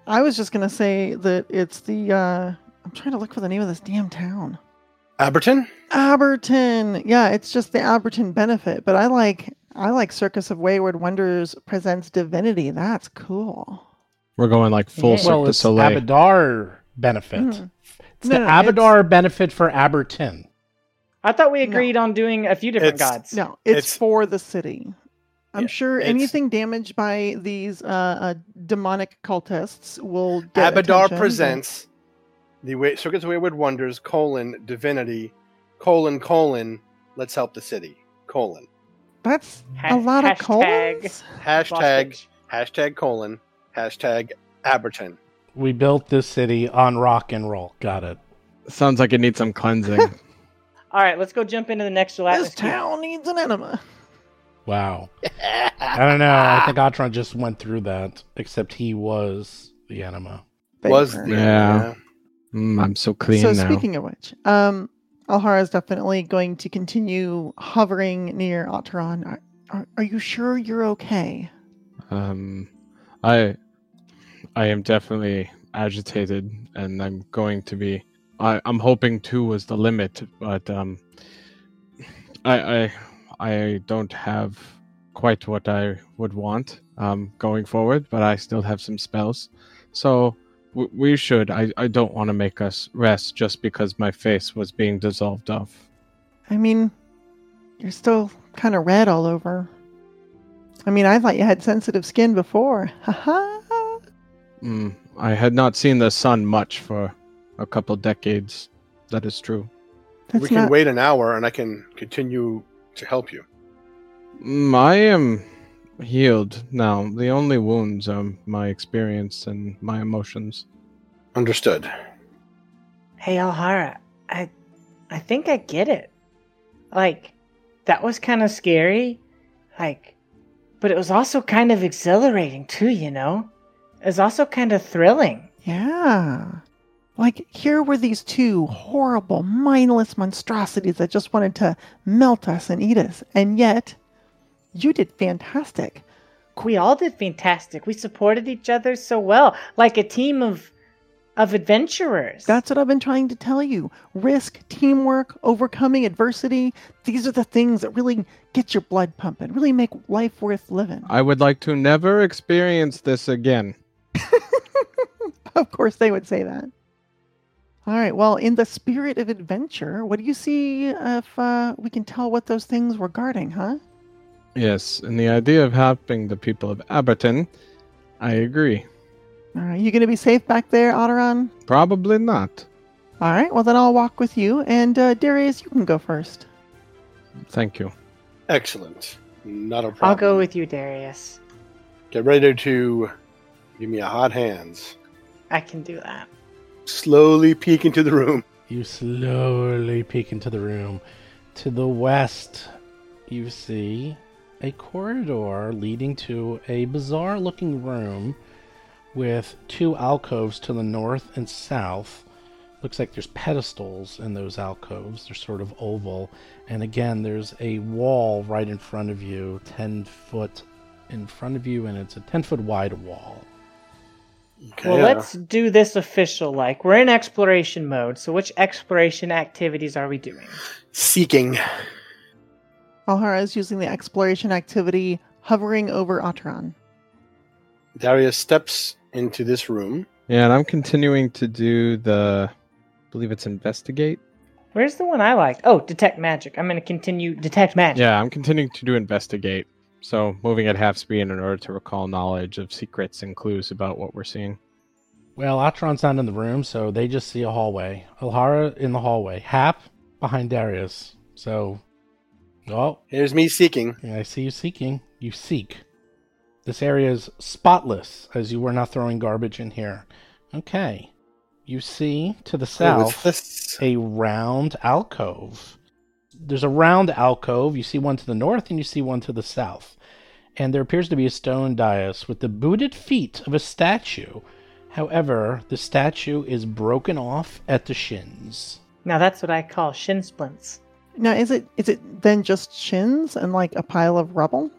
Speaker 5: I was just gonna say that it's the. uh I'm trying to look for the name of this damn town.
Speaker 4: Abberton.
Speaker 5: Abberton. Yeah, it's just the Abberton benefit. But I like. I like Circus of Wayward Wonders presents Divinity. That's cool.
Speaker 7: We're going like full
Speaker 3: Yeah.
Speaker 7: Cirque
Speaker 2: well,
Speaker 7: du
Speaker 2: it's
Speaker 7: Soleil.
Speaker 2: Abadar benefit.
Speaker 5: Mhm.
Speaker 2: It's
Speaker 5: No,
Speaker 2: the
Speaker 5: no,
Speaker 2: Abadar benefit for Abberton.
Speaker 3: I thought we
Speaker 5: No.
Speaker 3: agreed on doing a few different
Speaker 4: It's-
Speaker 3: gods.
Speaker 5: No, it's,
Speaker 4: It's-
Speaker 5: for the city. I'm
Speaker 4: Yeah,
Speaker 5: sure anything damaged by these uh, uh, demonic cultists will get
Speaker 4: Abadar
Speaker 5: attention,
Speaker 4: presents the Wa- Circus of Wayward Wonders colon divinity colon colon let's help the city colon
Speaker 5: That's
Speaker 3: Ha-
Speaker 5: a lot of
Speaker 3: hashtag-
Speaker 5: colons.
Speaker 4: hashtag
Speaker 3: Bostic.
Speaker 4: hashtag colon hashtag Abberton.
Speaker 2: We built this city on rock and roll. Got it.
Speaker 7: Sounds like it needs some cleansing.
Speaker 3: All right, let's go jump into the next gelatinous
Speaker 5: This town needs an enema.
Speaker 2: Wow. I don't know. I think Atron just went through that, except he was the enema.
Speaker 4: Was
Speaker 5: Favor.
Speaker 4: the
Speaker 7: Yeah. Mm, I'm so clean
Speaker 5: so
Speaker 7: now.
Speaker 5: speaking of which, um, Alhara is definitely going to continue hovering near Otteron. Are, are, are you sure you're okay?
Speaker 7: Um, I, I am definitely agitated, and I'm going to be. I, I'm hoping two was the limit, but um, I, I, I don't have quite what I would want um, going forward, but I still have some spells. So w- we should. I, I don't want to make us rest just because my face was being dissolved off.
Speaker 5: I mean, you're still kind of red all over. I mean, I thought you had sensitive skin before. Haha.
Speaker 7: Mm, I had not seen the sun much for a couple decades. That is true.
Speaker 5: That's
Speaker 4: we can
Speaker 5: not.
Speaker 4: wait an hour, and I can continue to help you.
Speaker 7: Mm, I am healed now. The only wounds are my experience and my emotions.
Speaker 4: Understood.
Speaker 3: Hey, Alhara, I, I think I get it. Like, that was kind of scary. Like, but it was also kind of exhilarating too. You know, it was also kind of thrilling.
Speaker 5: Yeah. Like, here were these two horrible, mindless monstrosities that just wanted to melt us and eat us. And yet, you did fantastic.
Speaker 3: We all did fantastic. We supported each other so well, like a team of, of adventurers.
Speaker 5: That's what I've been trying to tell you. Risk, teamwork, overcoming adversity. These are the things that really get your blood pumping, really make life worth living.
Speaker 7: I would like to never experience this again.
Speaker 5: Of course, they would say that. All right. Well, in the spirit of adventure, what do you see if uh, we can tell what those things were guarding, huh?
Speaker 7: Yes, and the idea of helping the people of Abberton, I agree.
Speaker 5: All right. You going to be safe back there, Otteron?
Speaker 7: Probably not.
Speaker 5: All right. Well, then I'll walk with you. And uh, Darius, you can go first.
Speaker 7: Thank you.
Speaker 4: Excellent. Not a problem.
Speaker 3: I'll go with you, Darius.
Speaker 4: Get ready to give me a hot hands.
Speaker 3: I can do that.
Speaker 4: Slowly peek into the room.
Speaker 2: You slowly peek into the room. To the west, you see a corridor leading to a bizarre looking room with two alcoves to the north and south. Looks like there's pedestals in those alcoves. They're sort of oval. And again, there's a wall right in front of you, 10 foot in front of you, and it's a 10 foot wide wall.
Speaker 4: Okay,
Speaker 3: Well, let's do this official like. We're in exploration mode, so which exploration activities are we doing?
Speaker 4: seeking.
Speaker 5: Alhara is using the exploration activity hovering over Otteron.
Speaker 4: Darius steps into this room.
Speaker 7: Yeah, and I'm continuing to do the, I believe it's investigate.
Speaker 3: Where's the one I liked? Oh, detect magic. I'm going to continue detect magic.
Speaker 7: Yeah, I'm continuing to do investigate. So moving at half speed in order to recall knowledge of secrets and clues about what we're seeing.
Speaker 2: Well, Atron's not in the room, so they just see a hallway. Alhara in the hallway. Hap behind Darius. So, oh,
Speaker 4: Here's me seeking.
Speaker 2: I see you seeking. You seek. This area is spotless, as you were not throwing garbage in here. Okay. You see to the south
Speaker 4: this.
Speaker 2: a round alcove. There's a round alcove. You see one to the north and you see one to the south. And there appears to be a stone dais with the booted feet of a statue. However, the statue is broken off at the shins.
Speaker 3: Now that's what I call shin splints.
Speaker 5: Now, is it is it then just shins and like a pile of rubble?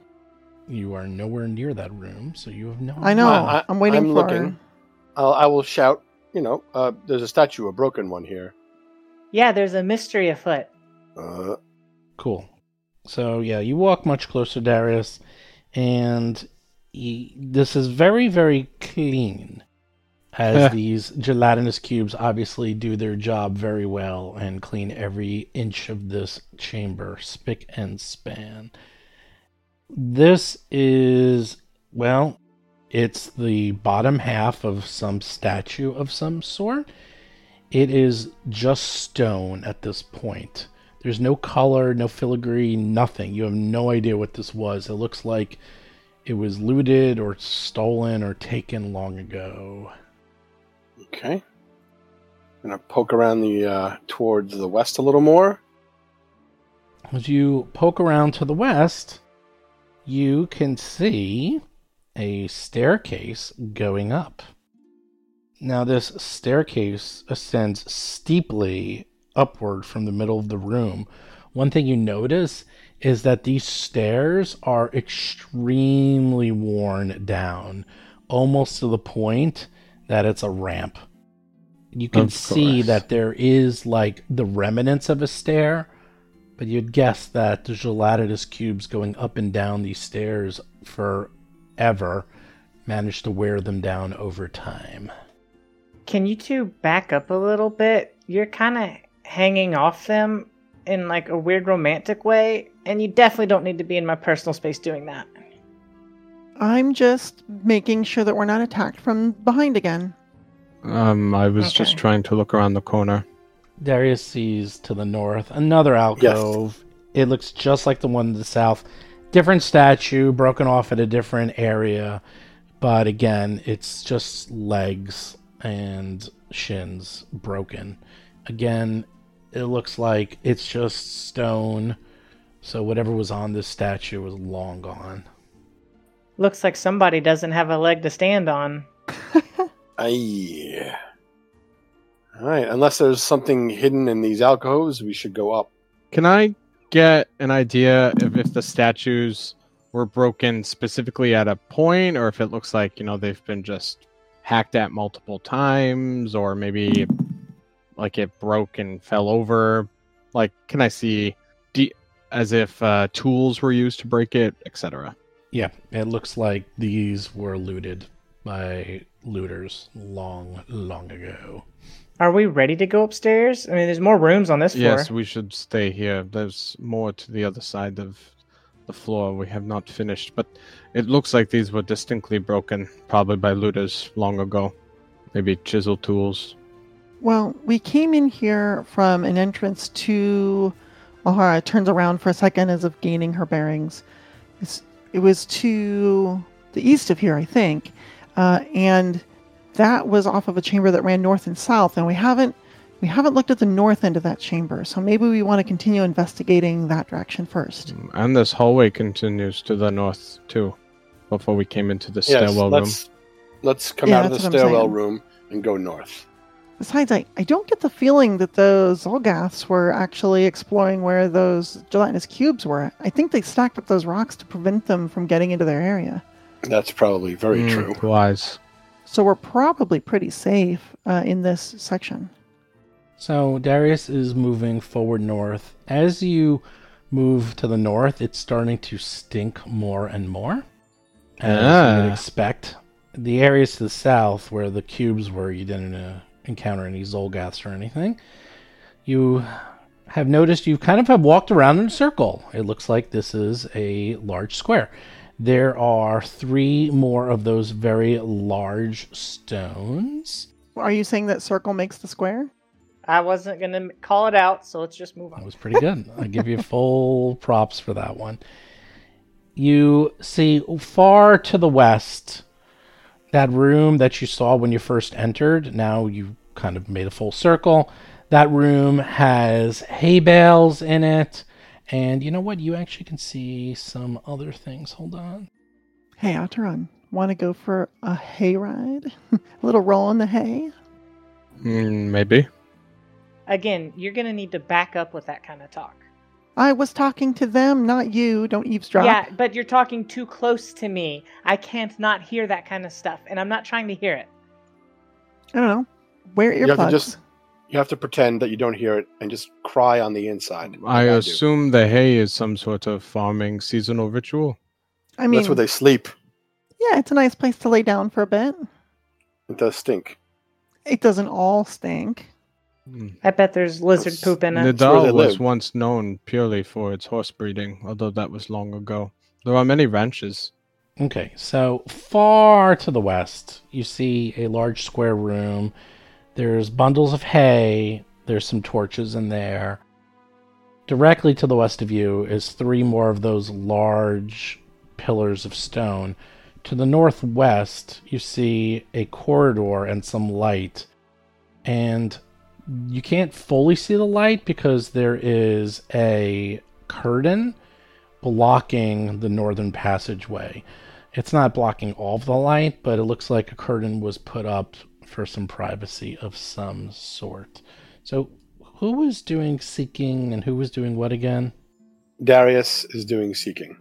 Speaker 2: You are nowhere near that room, so you have no
Speaker 5: I know.
Speaker 4: I- I-
Speaker 5: I'm waiting
Speaker 4: I'm
Speaker 5: for.
Speaker 4: looking. I'll, I will shout. You know, uh, there's a statue, a broken one here.
Speaker 3: Yeah, there's a mystery afoot.
Speaker 4: Uh,
Speaker 2: Cool. So yeah, you walk much closer, Darius, and y this is very, very clean. As these gelatinous cubes obviously do their job very well and clean every inch of this chamber, spick and span. This is well, it's the bottom half of some statue of some sort. It is just stone at this point. There's no color, no filigree, nothing. You have no idea what this was. It looks like it was looted or stolen or taken long ago.
Speaker 4: okay. I'm gonna poke around the uh, towards the west a little more.
Speaker 2: As you poke around to the west, you can see a staircase going up. Now, this staircase ascends steeply upward from the middle of the room. One thing you notice is that these stairs are extremely worn down, almost to the point that it's a ramp. You can see that there is like the remnants of a stair but you'd guess that the gelatinous cubes going up and down these stairs forever managed to wear them down over time.
Speaker 3: Can you two back up a little bit? You're kind of hanging off them in like a weird romantic way, and you definitely don't need to be in my personal space doing that.
Speaker 5: I'm just making sure that we're not attacked from behind again.
Speaker 7: Um, I was just trying to look around the corner.
Speaker 2: Darius sees to the north another alcove. It looks just like the one to the south. Different statue, broken off at a different area. But again, it's just legs and shins broken. Again, it looks like it's just stone. So whatever was on this statue was long gone.
Speaker 3: Looks like somebody doesn't have a leg to stand on.
Speaker 4: Aye. All right. Unless there's something hidden in these alcoves, we should go up.
Speaker 7: Can I get an idea of if the statues were broken specifically at a point, or if it looks like you know they've been just hacked at multiple times, or maybe like it broke and fell over? Like, can I see de- as if uh, tools were used to break it, etc.?
Speaker 2: Yeah, it looks like these were looted by looters long, long ago.
Speaker 3: Are we ready to go upstairs? I mean, there's more rooms on this floor.
Speaker 7: Yes, we should stay here. There's more to the other side of the floor. We have not finished, but it looks like these were distinctly broken, probably by looters long ago. Maybe chisel tools.
Speaker 5: Well, we came in here from an entrance to. Alhara turns around for a second as if gaining her bearings. It's, it was to the east of here, I think, uh, and that was off of a chamber that ran north and south. And we haven't we haven't looked at the north end of that chamber, so maybe we want to continue investigating that direction first.
Speaker 7: And this hallway continues to the north too. Before we came into the
Speaker 4: Yes.
Speaker 7: stairwell room.
Speaker 4: let's let's come
Speaker 5: Yeah,
Speaker 4: out of the
Speaker 5: that's what I'm
Speaker 4: stairwell room and go north.
Speaker 5: Besides, I, I don't get the feeling that those Xulgaths were actually exploring where those gelatinous cubes were. I think they stacked up those rocks to prevent them from getting into their area.
Speaker 4: That's probably very
Speaker 7: Mm,
Speaker 4: true.
Speaker 7: Wise.
Speaker 5: So we're probably pretty safe uh, in this section.
Speaker 2: So Darius is moving forward north. As you move to the north, it's starting to stink more and more. As you would
Speaker 7: Ah.
Speaker 2: expect. The areas to the south where the cubes were, you didn't uh, encounter any Xulgaths or anything. You have noticed you kind of have walked around in a circle. It looks like this is a large square. There are three more of those very large stones.
Speaker 5: Are you saying that circle makes the square?
Speaker 3: I wasn't gonna call it out, so let's just move on.
Speaker 2: That was pretty good. I give you full props for that one. You see far to the west that room that you saw when you first entered. Now you kind of made a full circle. That room has hay bales in it. And you know what? You actually can see some other things. Hold on.
Speaker 5: Hey, Outeron, want to go for a hay ride? a little roll in the hay?
Speaker 7: Mm, maybe.
Speaker 3: Again, you're gonna need to back up with that kind of talk.
Speaker 5: I was talking to them, not you. Don't eavesdrop.
Speaker 3: Yeah, but you're talking too close to me. I can't not hear that kind of stuff, and I'm not trying to hear it.
Speaker 5: I don't know. Wear
Speaker 4: You have
Speaker 5: earplugs.
Speaker 4: to just you have to pretend that you don't hear it and just cry on the inside. like
Speaker 7: I
Speaker 4: do.
Speaker 7: assume the hay is some sort of farming seasonal ritual.
Speaker 5: I mean,
Speaker 4: that's where they sleep.
Speaker 5: yeah, it's a nice place to lay down for a bit.
Speaker 4: It does stink.
Speaker 5: It doesn't all stink.
Speaker 3: I bet there's lizard
Speaker 4: That's-
Speaker 3: poop in it.
Speaker 4: where
Speaker 7: Nidal
Speaker 4: they
Speaker 7: was once known purely for its horse breeding, although that was long ago. There are many ranches.
Speaker 2: Okay, so far to the west, you see a large square room. There's bundles of hay. There's some torches in there. Directly to the west of you is three more of those large pillars of stone. To the northwest, you see a corridor and some light. And you can't fully see the light because there is a curtain blocking the northern passageway. It's not blocking all of the light, but it looks like a curtain was put up for some privacy of some sort. So, who was doing seeking and who was doing what again?
Speaker 4: Darius is doing seeking.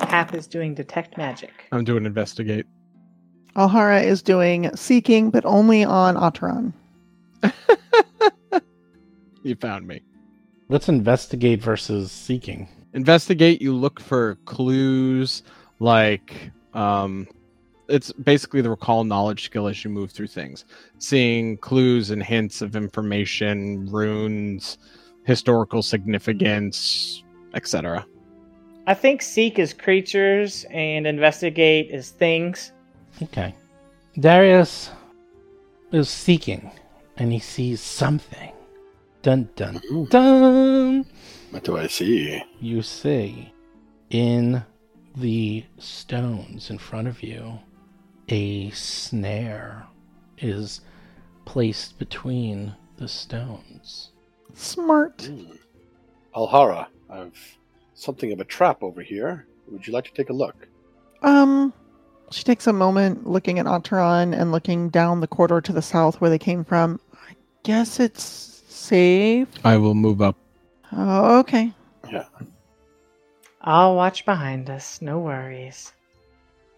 Speaker 3: Hap is doing detect magic.
Speaker 7: I'm doing investigate.
Speaker 5: Alhara is doing seeking, but only on Otteron.
Speaker 7: You found me.
Speaker 2: Let's investigate versus seeking.
Speaker 7: Investigate, you look for clues like um it's basically the recall knowledge skill as you move through things. Seeing clues and hints of information, runes, historical significance, etc.
Speaker 3: I think seek is creatures and investigate is things.
Speaker 2: Okay. Darius is seeking, and he sees something. Dun dun dun.
Speaker 4: What do I see?
Speaker 2: You see in the stones in front of you a snare is placed between the stones.
Speaker 5: Smart.
Speaker 4: Alhara, I've something of a trap over here. Would you like to take a look?
Speaker 5: Um, she takes a moment looking at Otteron and looking down the corridor to the south where they came from. I guess it's safe.
Speaker 7: I will move up.
Speaker 5: Oh, okay.
Speaker 4: Yeah.
Speaker 3: I'll watch behind us. No worries.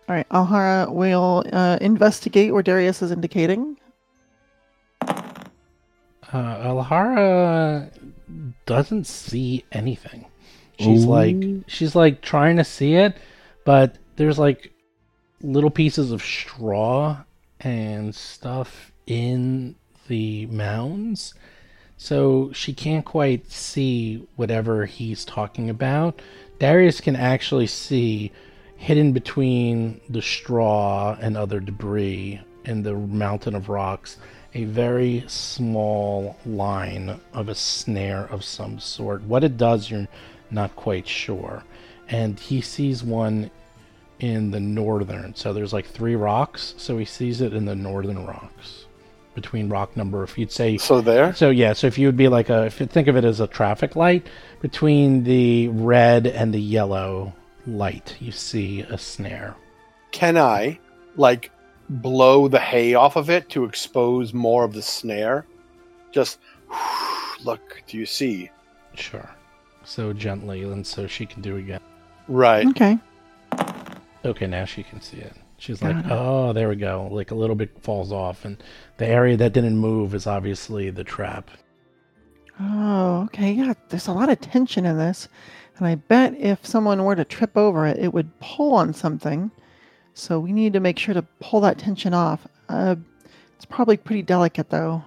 Speaker 5: All right. Alhara will uh, investigate where Darius is indicating.
Speaker 2: Uh, Alhara doesn't see anything. She's like she's like trying to see it, but there's like little pieces of straw and stuff in the mounds. So she can't quite see whatever he's talking about. Darius can actually see hidden between the straw and other debris in the mountain of rocks a very small line of a snare of some sort. What it does, you're not quite sure. And he sees one in the northern. So there's like three rocks. So he sees it in the northern rocks. Between rock number, if you'd say
Speaker 4: So there?
Speaker 2: so yeah, so if you would be like a, if you think of it as a traffic light between the red and the yellow light, you see a snare.
Speaker 4: Can I, like, blow the hay off of it to expose more of the snare? Just look, do you see?
Speaker 2: Sure. So gently, and so she can do again.
Speaker 4: Right.
Speaker 5: Okay.
Speaker 2: Okay, now she can see it. She's
Speaker 5: Got
Speaker 2: like,
Speaker 5: it.
Speaker 2: oh, there we go. Like a little bit falls off, and the area that didn't move is obviously the trap.
Speaker 5: Oh, okay. Yeah, there's a lot of tension in this. And I bet if someone were to trip over it, it would pull on something. So we need to make sure to pull that tension off. Uh, it's probably pretty delicate, though.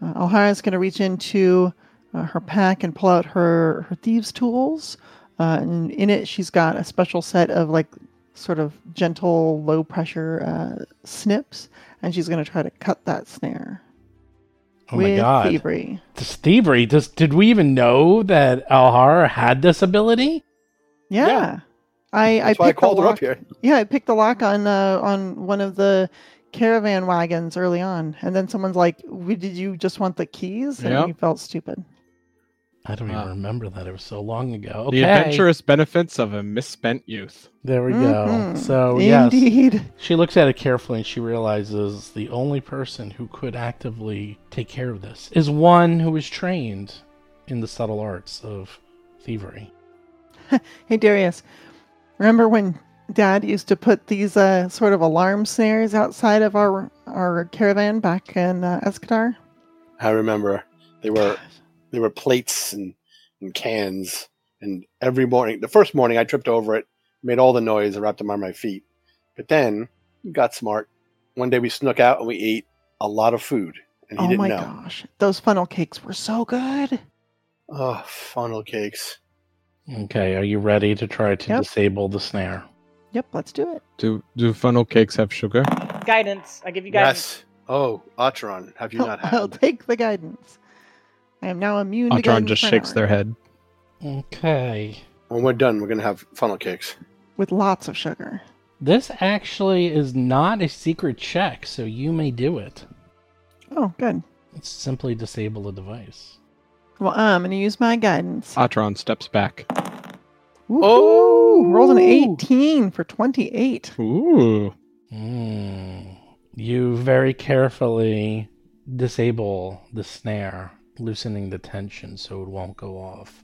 Speaker 5: Uh, Alhara's going to reach into uh, her pack and pull out her, her thieves' tools. Uh, and in it, she's got a special set of, like, sort of gentle, low pressure uh, snips. And she's going to try to cut that snare.
Speaker 2: Oh
Speaker 5: with
Speaker 2: my god.
Speaker 5: thievery.
Speaker 2: This thievery, does, did we even know that Alhara had this ability?
Speaker 5: Yeah.
Speaker 4: Yeah.
Speaker 5: I,
Speaker 4: That's
Speaker 5: I
Speaker 4: why I
Speaker 5: picked the
Speaker 4: called her
Speaker 5: lock.
Speaker 4: up here.
Speaker 5: Yeah, I picked the lock on uh, on one of the caravan wagons early on, and then someone's like, "Did you just want the keys?" And
Speaker 7: Yep.
Speaker 5: we felt stupid.
Speaker 2: I don't
Speaker 7: Wow.
Speaker 2: even remember that. It was so long ago.
Speaker 7: The adventurous benefits of a misspent youth.
Speaker 2: There we
Speaker 5: Mhm.
Speaker 2: go. So, yes.
Speaker 5: Indeed.
Speaker 2: She looks at it carefully and she realizes the only person who could actively take care of this is one who is trained in the subtle arts of thievery.
Speaker 5: Hey Darius, remember when Dad used to put these uh, sort of alarm snares outside of our our caravan back in uh, Escadar?
Speaker 4: I remember they were they were plates and, and cans, and every morning, the first morning, I tripped over it, made all the noise, and wrapped them on my feet. But then got smart. One day we snuck out and we ate a lot of food, and he
Speaker 5: oh
Speaker 4: didn't
Speaker 5: my gosh, those funnel cakes were so good.
Speaker 4: Oh, funnel cakes!
Speaker 2: Okay, are you ready to try to
Speaker 5: Yep.
Speaker 2: disable the snare?
Speaker 5: Yep, let's do it.
Speaker 7: Do do funnel cakes have sugar?
Speaker 3: Guidance. I give you guidance.
Speaker 4: Yes. Oh, Atron, have you not
Speaker 5: I'll
Speaker 4: had?
Speaker 5: take the guidance. I am now immune to
Speaker 7: Atron
Speaker 5: guidance
Speaker 7: just shakes
Speaker 5: hour.
Speaker 7: their head.
Speaker 2: Okay.
Speaker 4: When we're done, we're gonna have funnel cakes.
Speaker 5: with lots of sugar.
Speaker 2: This actually is not a secret check, so you may do it.
Speaker 5: Oh, good.
Speaker 2: It's simply disable the device.
Speaker 5: Well, I'm going to use my guidance.
Speaker 7: Atron steps back.
Speaker 5: Oh, rolled an
Speaker 4: Oh!
Speaker 5: 18 for 28.
Speaker 7: Ooh.
Speaker 2: Mm. You very carefully disable the snare, loosening the tension so it won't go off.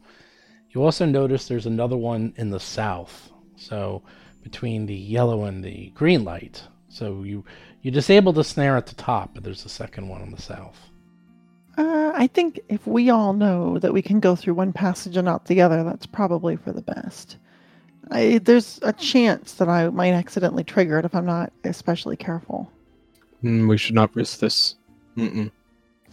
Speaker 2: You also notice there's another one in the south, so between the yellow and the green light. So you you disable the snare at the top, but there's a second one on the south.
Speaker 5: Uh, I I think if we all know that we can go through one passage and not the other, that's probably for the best. I, there's a chance that I might accidentally trigger it if I'm not especially careful.
Speaker 7: Mm, we should not risk this. Mm-mm.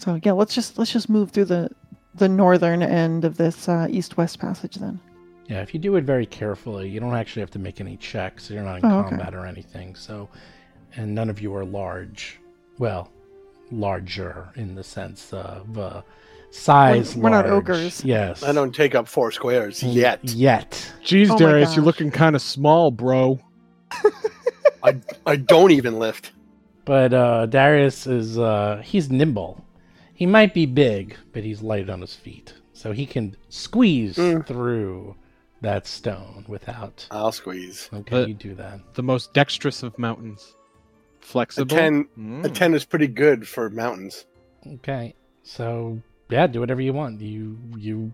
Speaker 5: So yeah, let's just let's just move through the the northern end of this uh, east-west passage then.
Speaker 2: Yeah, if you do it very carefully, you don't actually have to make any checks. You're not in
Speaker 5: Oh, okay.
Speaker 2: combat or anything. So, and none of you are large. Well, larger in the sense of uh, size.
Speaker 5: We're- we're not ogres.
Speaker 2: Yes.
Speaker 4: I don't take up four squares yet.
Speaker 2: Yet.
Speaker 7: Jeez,
Speaker 5: Oh
Speaker 7: Darius, you're looking kind of small, bro.
Speaker 4: I I don't even lift.
Speaker 2: But uh, Darius is uh, he's nimble. He might be big, but he's light on his feet, so he can squeeze
Speaker 4: Mm.
Speaker 2: through that stone without.
Speaker 4: I'll squeeze.
Speaker 2: Okay,
Speaker 7: But-
Speaker 2: you do that.
Speaker 7: The most dexterous of mountains. flexible.
Speaker 4: A
Speaker 7: Flexible.
Speaker 4: ten
Speaker 7: Mm.
Speaker 4: a ten is pretty good for mountains.
Speaker 2: Okay, so yeah, do whatever you want. You you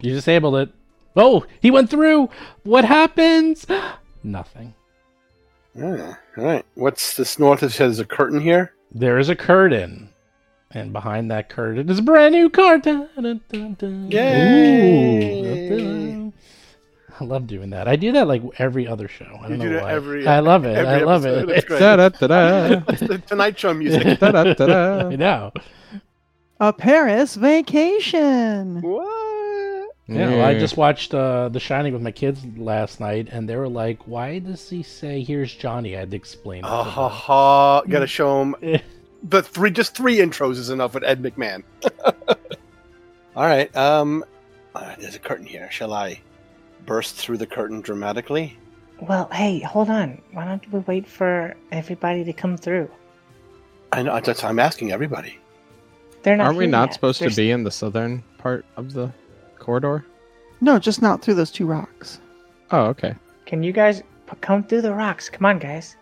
Speaker 2: you disabled it. Oh, he went through. What happens? Nothing.
Speaker 4: Ah, all right. What's this north? It says a curtain here.
Speaker 2: There is a curtain, and behind that curtain is a brand new car. Dun, dun, dun, dun.
Speaker 4: Yay!
Speaker 2: Ooh. I love doing that. I do that like every other show. I don't
Speaker 4: do
Speaker 2: know
Speaker 4: that
Speaker 2: why.
Speaker 4: every-
Speaker 2: I love it.
Speaker 4: every
Speaker 2: I love
Speaker 4: episode.
Speaker 2: it.
Speaker 4: That's.
Speaker 7: Da-da-da-da.
Speaker 4: It's the Tonight Show music.
Speaker 7: Da-da-da-da.
Speaker 2: I know.
Speaker 5: A Paris vacation.
Speaker 4: what?
Speaker 2: Yeah, well, I just watched uh, The Shining with my kids last night, and they were like, "Why does he say here's Johnny?" I had to explain. It
Speaker 4: Ah
Speaker 2: to
Speaker 4: ha ha! Gotta show him. the three. Just three intros is enough with Ed McMahon. All right. Um, uh, there's a curtain here. Shall I burst through the curtain dramatically?
Speaker 3: Well, hey, hold on. Why don't we wait for everybody to come through?
Speaker 4: I know. That's I'm asking everybody.
Speaker 3: They're not.
Speaker 7: Aren't we not
Speaker 3: yet.
Speaker 7: supposed
Speaker 3: They're
Speaker 7: to be in the southern part of the corridor?
Speaker 5: No, just not through those two rocks.
Speaker 7: Oh, okay.
Speaker 3: Can you guys p- come through the rocks? Come on, guys.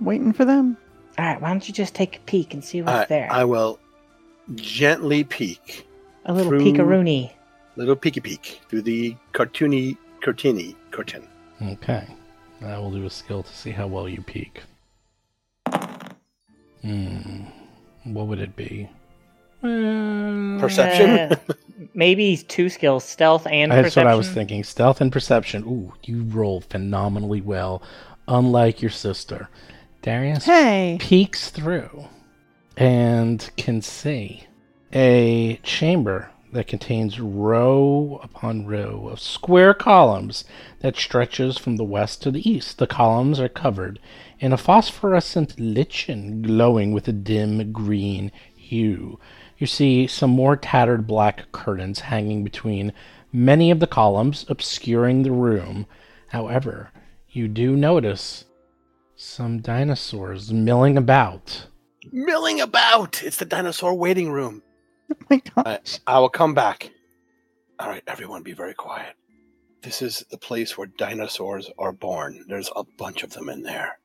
Speaker 5: Waiting for them.
Speaker 3: All right. Why don't you just take a peek and see what's
Speaker 4: I,
Speaker 3: there?
Speaker 4: I will gently peek,
Speaker 3: a little
Speaker 4: through-
Speaker 3: peekaroonie.
Speaker 4: little peeky peek through the cartoony curtini curtain.
Speaker 2: Okay, I will do a skill to see how well you peek. Hmm, what would it be? Hmm,
Speaker 4: Perception.
Speaker 3: Uh, maybe two skills: stealth and
Speaker 2: That's
Speaker 3: perception.
Speaker 2: what I was thinking. Stealth and perception. Ooh, you roll phenomenally well, unlike your sister. Darius
Speaker 5: Hey,
Speaker 2: peeks through and can see a chamber that contains row upon row of square columns that stretches from the west to the east. The columns are covered in a phosphorescent lichen glowing with a dim green hue. You see some more tattered black curtains hanging between many of the columns, obscuring the room. However, you do notice some dinosaurs milling about.
Speaker 4: Milling about. It's the dinosaur waiting room.
Speaker 5: oh my
Speaker 4: I. I will come back. All right, everyone, be very quiet. This is the place where dinosaurs are born. There's a bunch of them in there.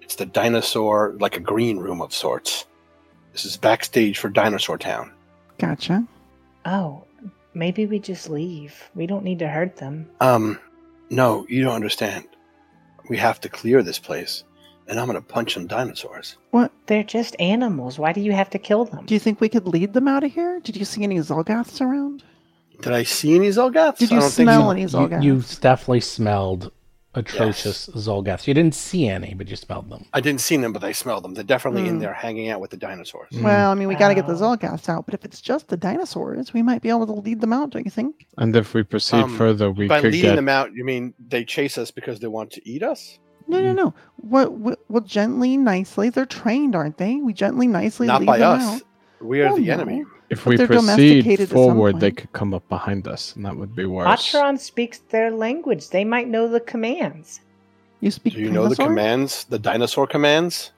Speaker 4: It's the dinosaur, like a green room of sorts. This is backstage for Dinosaur Town.
Speaker 5: Gotcha.
Speaker 3: Oh, maybe we just leave. We don't need to hurt them.
Speaker 4: Um, no, you don't understand. We have to clear this place, and I'm gonna punch some dinosaurs.
Speaker 5: What?
Speaker 3: They're just animals. Why do you have to kill them?
Speaker 5: Do you think we could lead them out of here? Did you see any Xulgaths around?
Speaker 4: Did I see any Xulgaths?
Speaker 5: Did
Speaker 4: I
Speaker 5: you
Speaker 4: don't think
Speaker 5: smell
Speaker 4: so.
Speaker 5: any
Speaker 2: You,
Speaker 5: Xulgaths?
Speaker 2: you definitely smelled atrocious Xulgaths. You didn't see any, but you smelled them.
Speaker 4: I didn't see them, but I smelled them. They're definitely in
Speaker 5: Hmm.
Speaker 4: there hanging out with the dinosaurs.
Speaker 7: Mm.
Speaker 5: Well, I mean, we got to get the
Speaker 3: Wow.
Speaker 5: Xulgaths out, but if it's just the dinosaurs, we might be able to lead them out, don't you think?
Speaker 7: And if we proceed
Speaker 4: Um,
Speaker 7: further, we
Speaker 4: By
Speaker 7: could
Speaker 4: leading
Speaker 7: get.
Speaker 4: them out, you mean they chase us because they want to eat us?
Speaker 5: No,
Speaker 7: Mm.
Speaker 5: no, no. What? What? Well, gently, nicely. They're trained, aren't they? We gently, nicely
Speaker 4: Not
Speaker 5: lead
Speaker 4: by
Speaker 5: them
Speaker 4: us.
Speaker 5: out.
Speaker 4: We are
Speaker 5: Oh,
Speaker 4: the
Speaker 5: no.
Speaker 4: enemy.
Speaker 7: if
Speaker 5: but
Speaker 7: we
Speaker 5: they're
Speaker 7: proceed
Speaker 5: domesticated at some
Speaker 7: forward, they could come up behind us, and that would be worse.
Speaker 3: Atron speaks their language. They might know the commands.
Speaker 5: You speak.
Speaker 4: Do you know the commands? The dinosaur commands?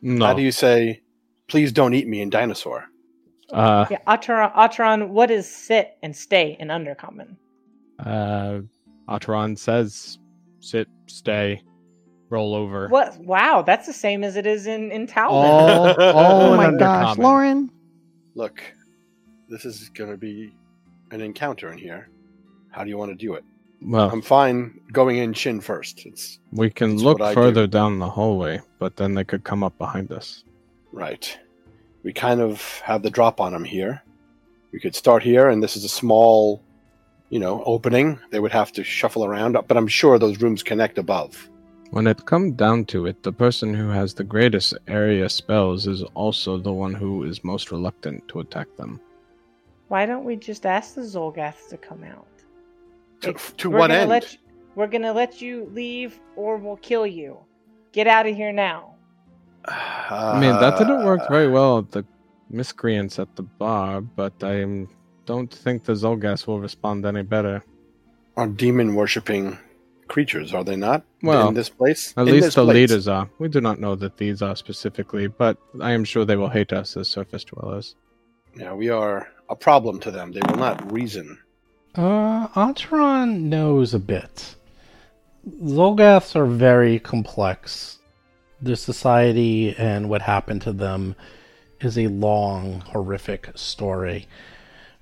Speaker 7: No.
Speaker 4: How do you say, please don't eat me in dinosaur?
Speaker 7: uh,
Speaker 3: Yeah, Atron, Atron, what is sit and stay in Undercommon?
Speaker 7: uh, Atron says, "Sit, stay, roll over."
Speaker 3: What? Wow, that's the same as it is in in Talbot.
Speaker 7: All, all
Speaker 5: Oh
Speaker 7: in
Speaker 5: my gosh,
Speaker 7: Undercommon.
Speaker 5: Lauren!
Speaker 4: Look, this is going to be an encounter in here. How do you want to do it?
Speaker 7: Well,
Speaker 4: I'm fine going in chin first. It's
Speaker 7: we can
Speaker 4: It's
Speaker 7: look further
Speaker 4: do.
Speaker 7: down the hallway, but then they could come up behind us.
Speaker 4: right. We kind of have the drop on them here. We could start here, and this is a small, you know, opening. They would have to shuffle around, but I'm sure those rooms connect above.
Speaker 7: When it comes down to it, the person who has the greatest area spells is also the one who is most reluctant to attack them.
Speaker 3: Why don't we just ask the Xulgaths to come out?
Speaker 4: To,
Speaker 3: Like,
Speaker 4: to
Speaker 3: we're
Speaker 4: what
Speaker 3: gonna
Speaker 4: end?
Speaker 3: Let you, we're gonna let you leave, or we'll kill you. Get out of here now.
Speaker 7: I mean, that didn't work
Speaker 4: Uh,
Speaker 7: very well at the miscreants at the bar, but I don't think the Zolgas will respond any better.
Speaker 4: Are demon worshipping creatures? Are they not?
Speaker 7: Well,
Speaker 4: in this place,
Speaker 7: At
Speaker 4: In
Speaker 7: least the
Speaker 4: place.
Speaker 7: leaders are. We do not know that these are specifically, but I am sure they will hate us as surface dwellers.
Speaker 4: Yeah, we are a problem to them. They will not reason.
Speaker 2: Uh, Atron knows a bit. Xulgaths are very complex. Their society and what happened to them is a long, horrific story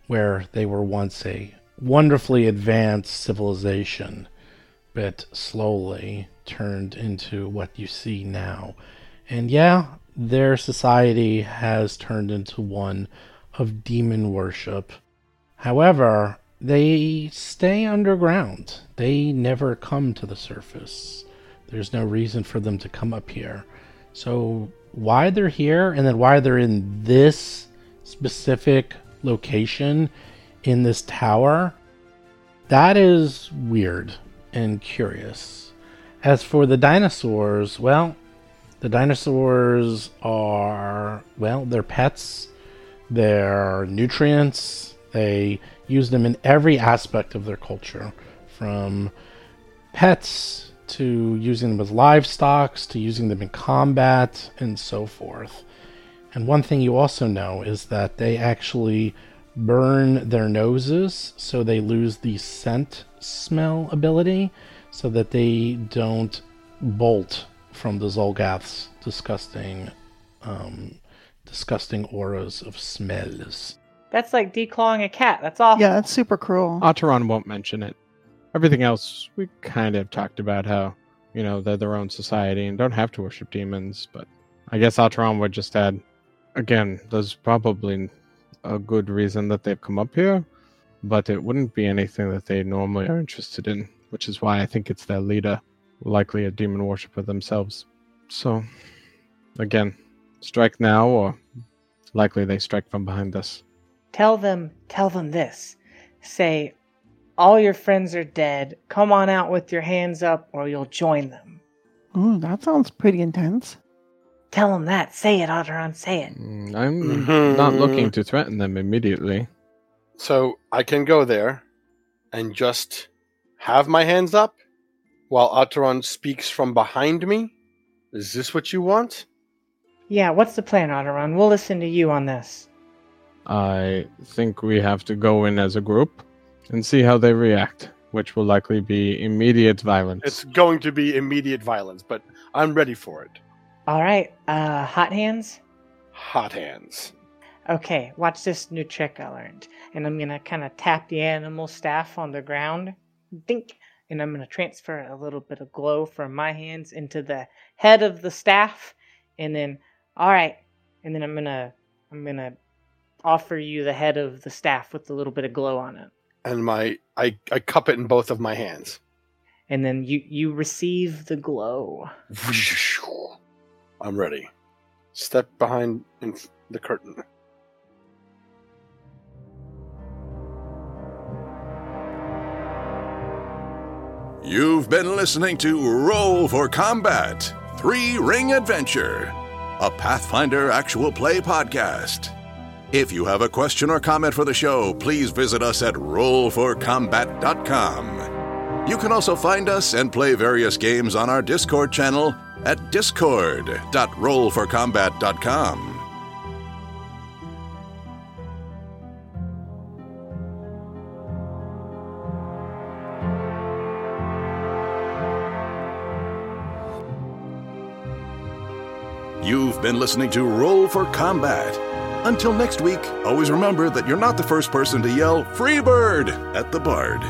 Speaker 2: where they were once a wonderfully advanced civilization, but slowly turned into what you see now. And yeah, their society has turned into one of demon worship. However, they stay underground. They never come to the surface. There's no reason for them to come up here. So, why they're here and then why they're in this specific location in this tower, that is weird and curious. As for the dinosaurs, well, the dinosaurs are, well, they're pets, they're nutrients, they use them in every aspect of their culture from pets to using them as livestock to using them in combat and so forth. And one thing you also know is that they actually burn their noses so they lose the scent smell ability so that they don't bolt from the Xulgath's disgusting um, disgusting auras of smells.
Speaker 3: That's like declawing a cat. That's awful.
Speaker 5: Yeah, that's super cruel.
Speaker 7: Ataran won't mention it. Everything else, we kind of talked about how, you know, they're their own society and don't have to worship demons, but I guess Ataran would just add, again, there's probably a good reason that they've come up here, but it wouldn't be anything that they normally are interested in, which is why I think it's their leader, likely a demon worshiper themselves. So, again, strike now, or likely they strike from behind us.
Speaker 3: Tell them, tell them this. Say, all your friends are dead. Come on out with your hands up, or you'll join them.
Speaker 5: Ooh, that sounds pretty intense.
Speaker 3: Tell them that. Say it, Otteron. Say it.
Speaker 7: Mm, I'm
Speaker 4: Mhm.
Speaker 7: not looking to threaten them immediately.
Speaker 4: So I can go there and just have my hands up while Ataran speaks from behind me. Is this what you want?
Speaker 3: Yeah, what's the plan, Otteron? We'll listen to you on this.
Speaker 7: I think we have to go in as a group and see how they react, which will likely be immediate violence.
Speaker 4: It's going to be immediate violence, but I'm ready for it.
Speaker 3: All right, uh, hot hands.
Speaker 4: Hot hands.
Speaker 3: Okay, watch this new trick I learned. And I'm gonna kind of tap the animal staff on the ground. Dink. And I'm gonna transfer a little bit of glow from my hands into the head of the staff. And then, all right. And then I'm gonna, I'm gonna offer you the head of the staff with a little bit of glow on it.
Speaker 4: And my I, I cup it in both of my hands.
Speaker 3: And then you, you receive the glow.
Speaker 4: I'm ready. Step behind the curtain.
Speaker 1: You've been listening to Roll for Combat Three Ring Adventure, a Pathfinder actual play podcast. If you have a question or comment for the show, please visit us at rollforcombat.com. You can also find us and play various games on our Discord channel at discord.rollforcombat.com. You've been listening to Roll for Combat. Until next week, always remember that you're not the first person to yell Freebird at the Bard.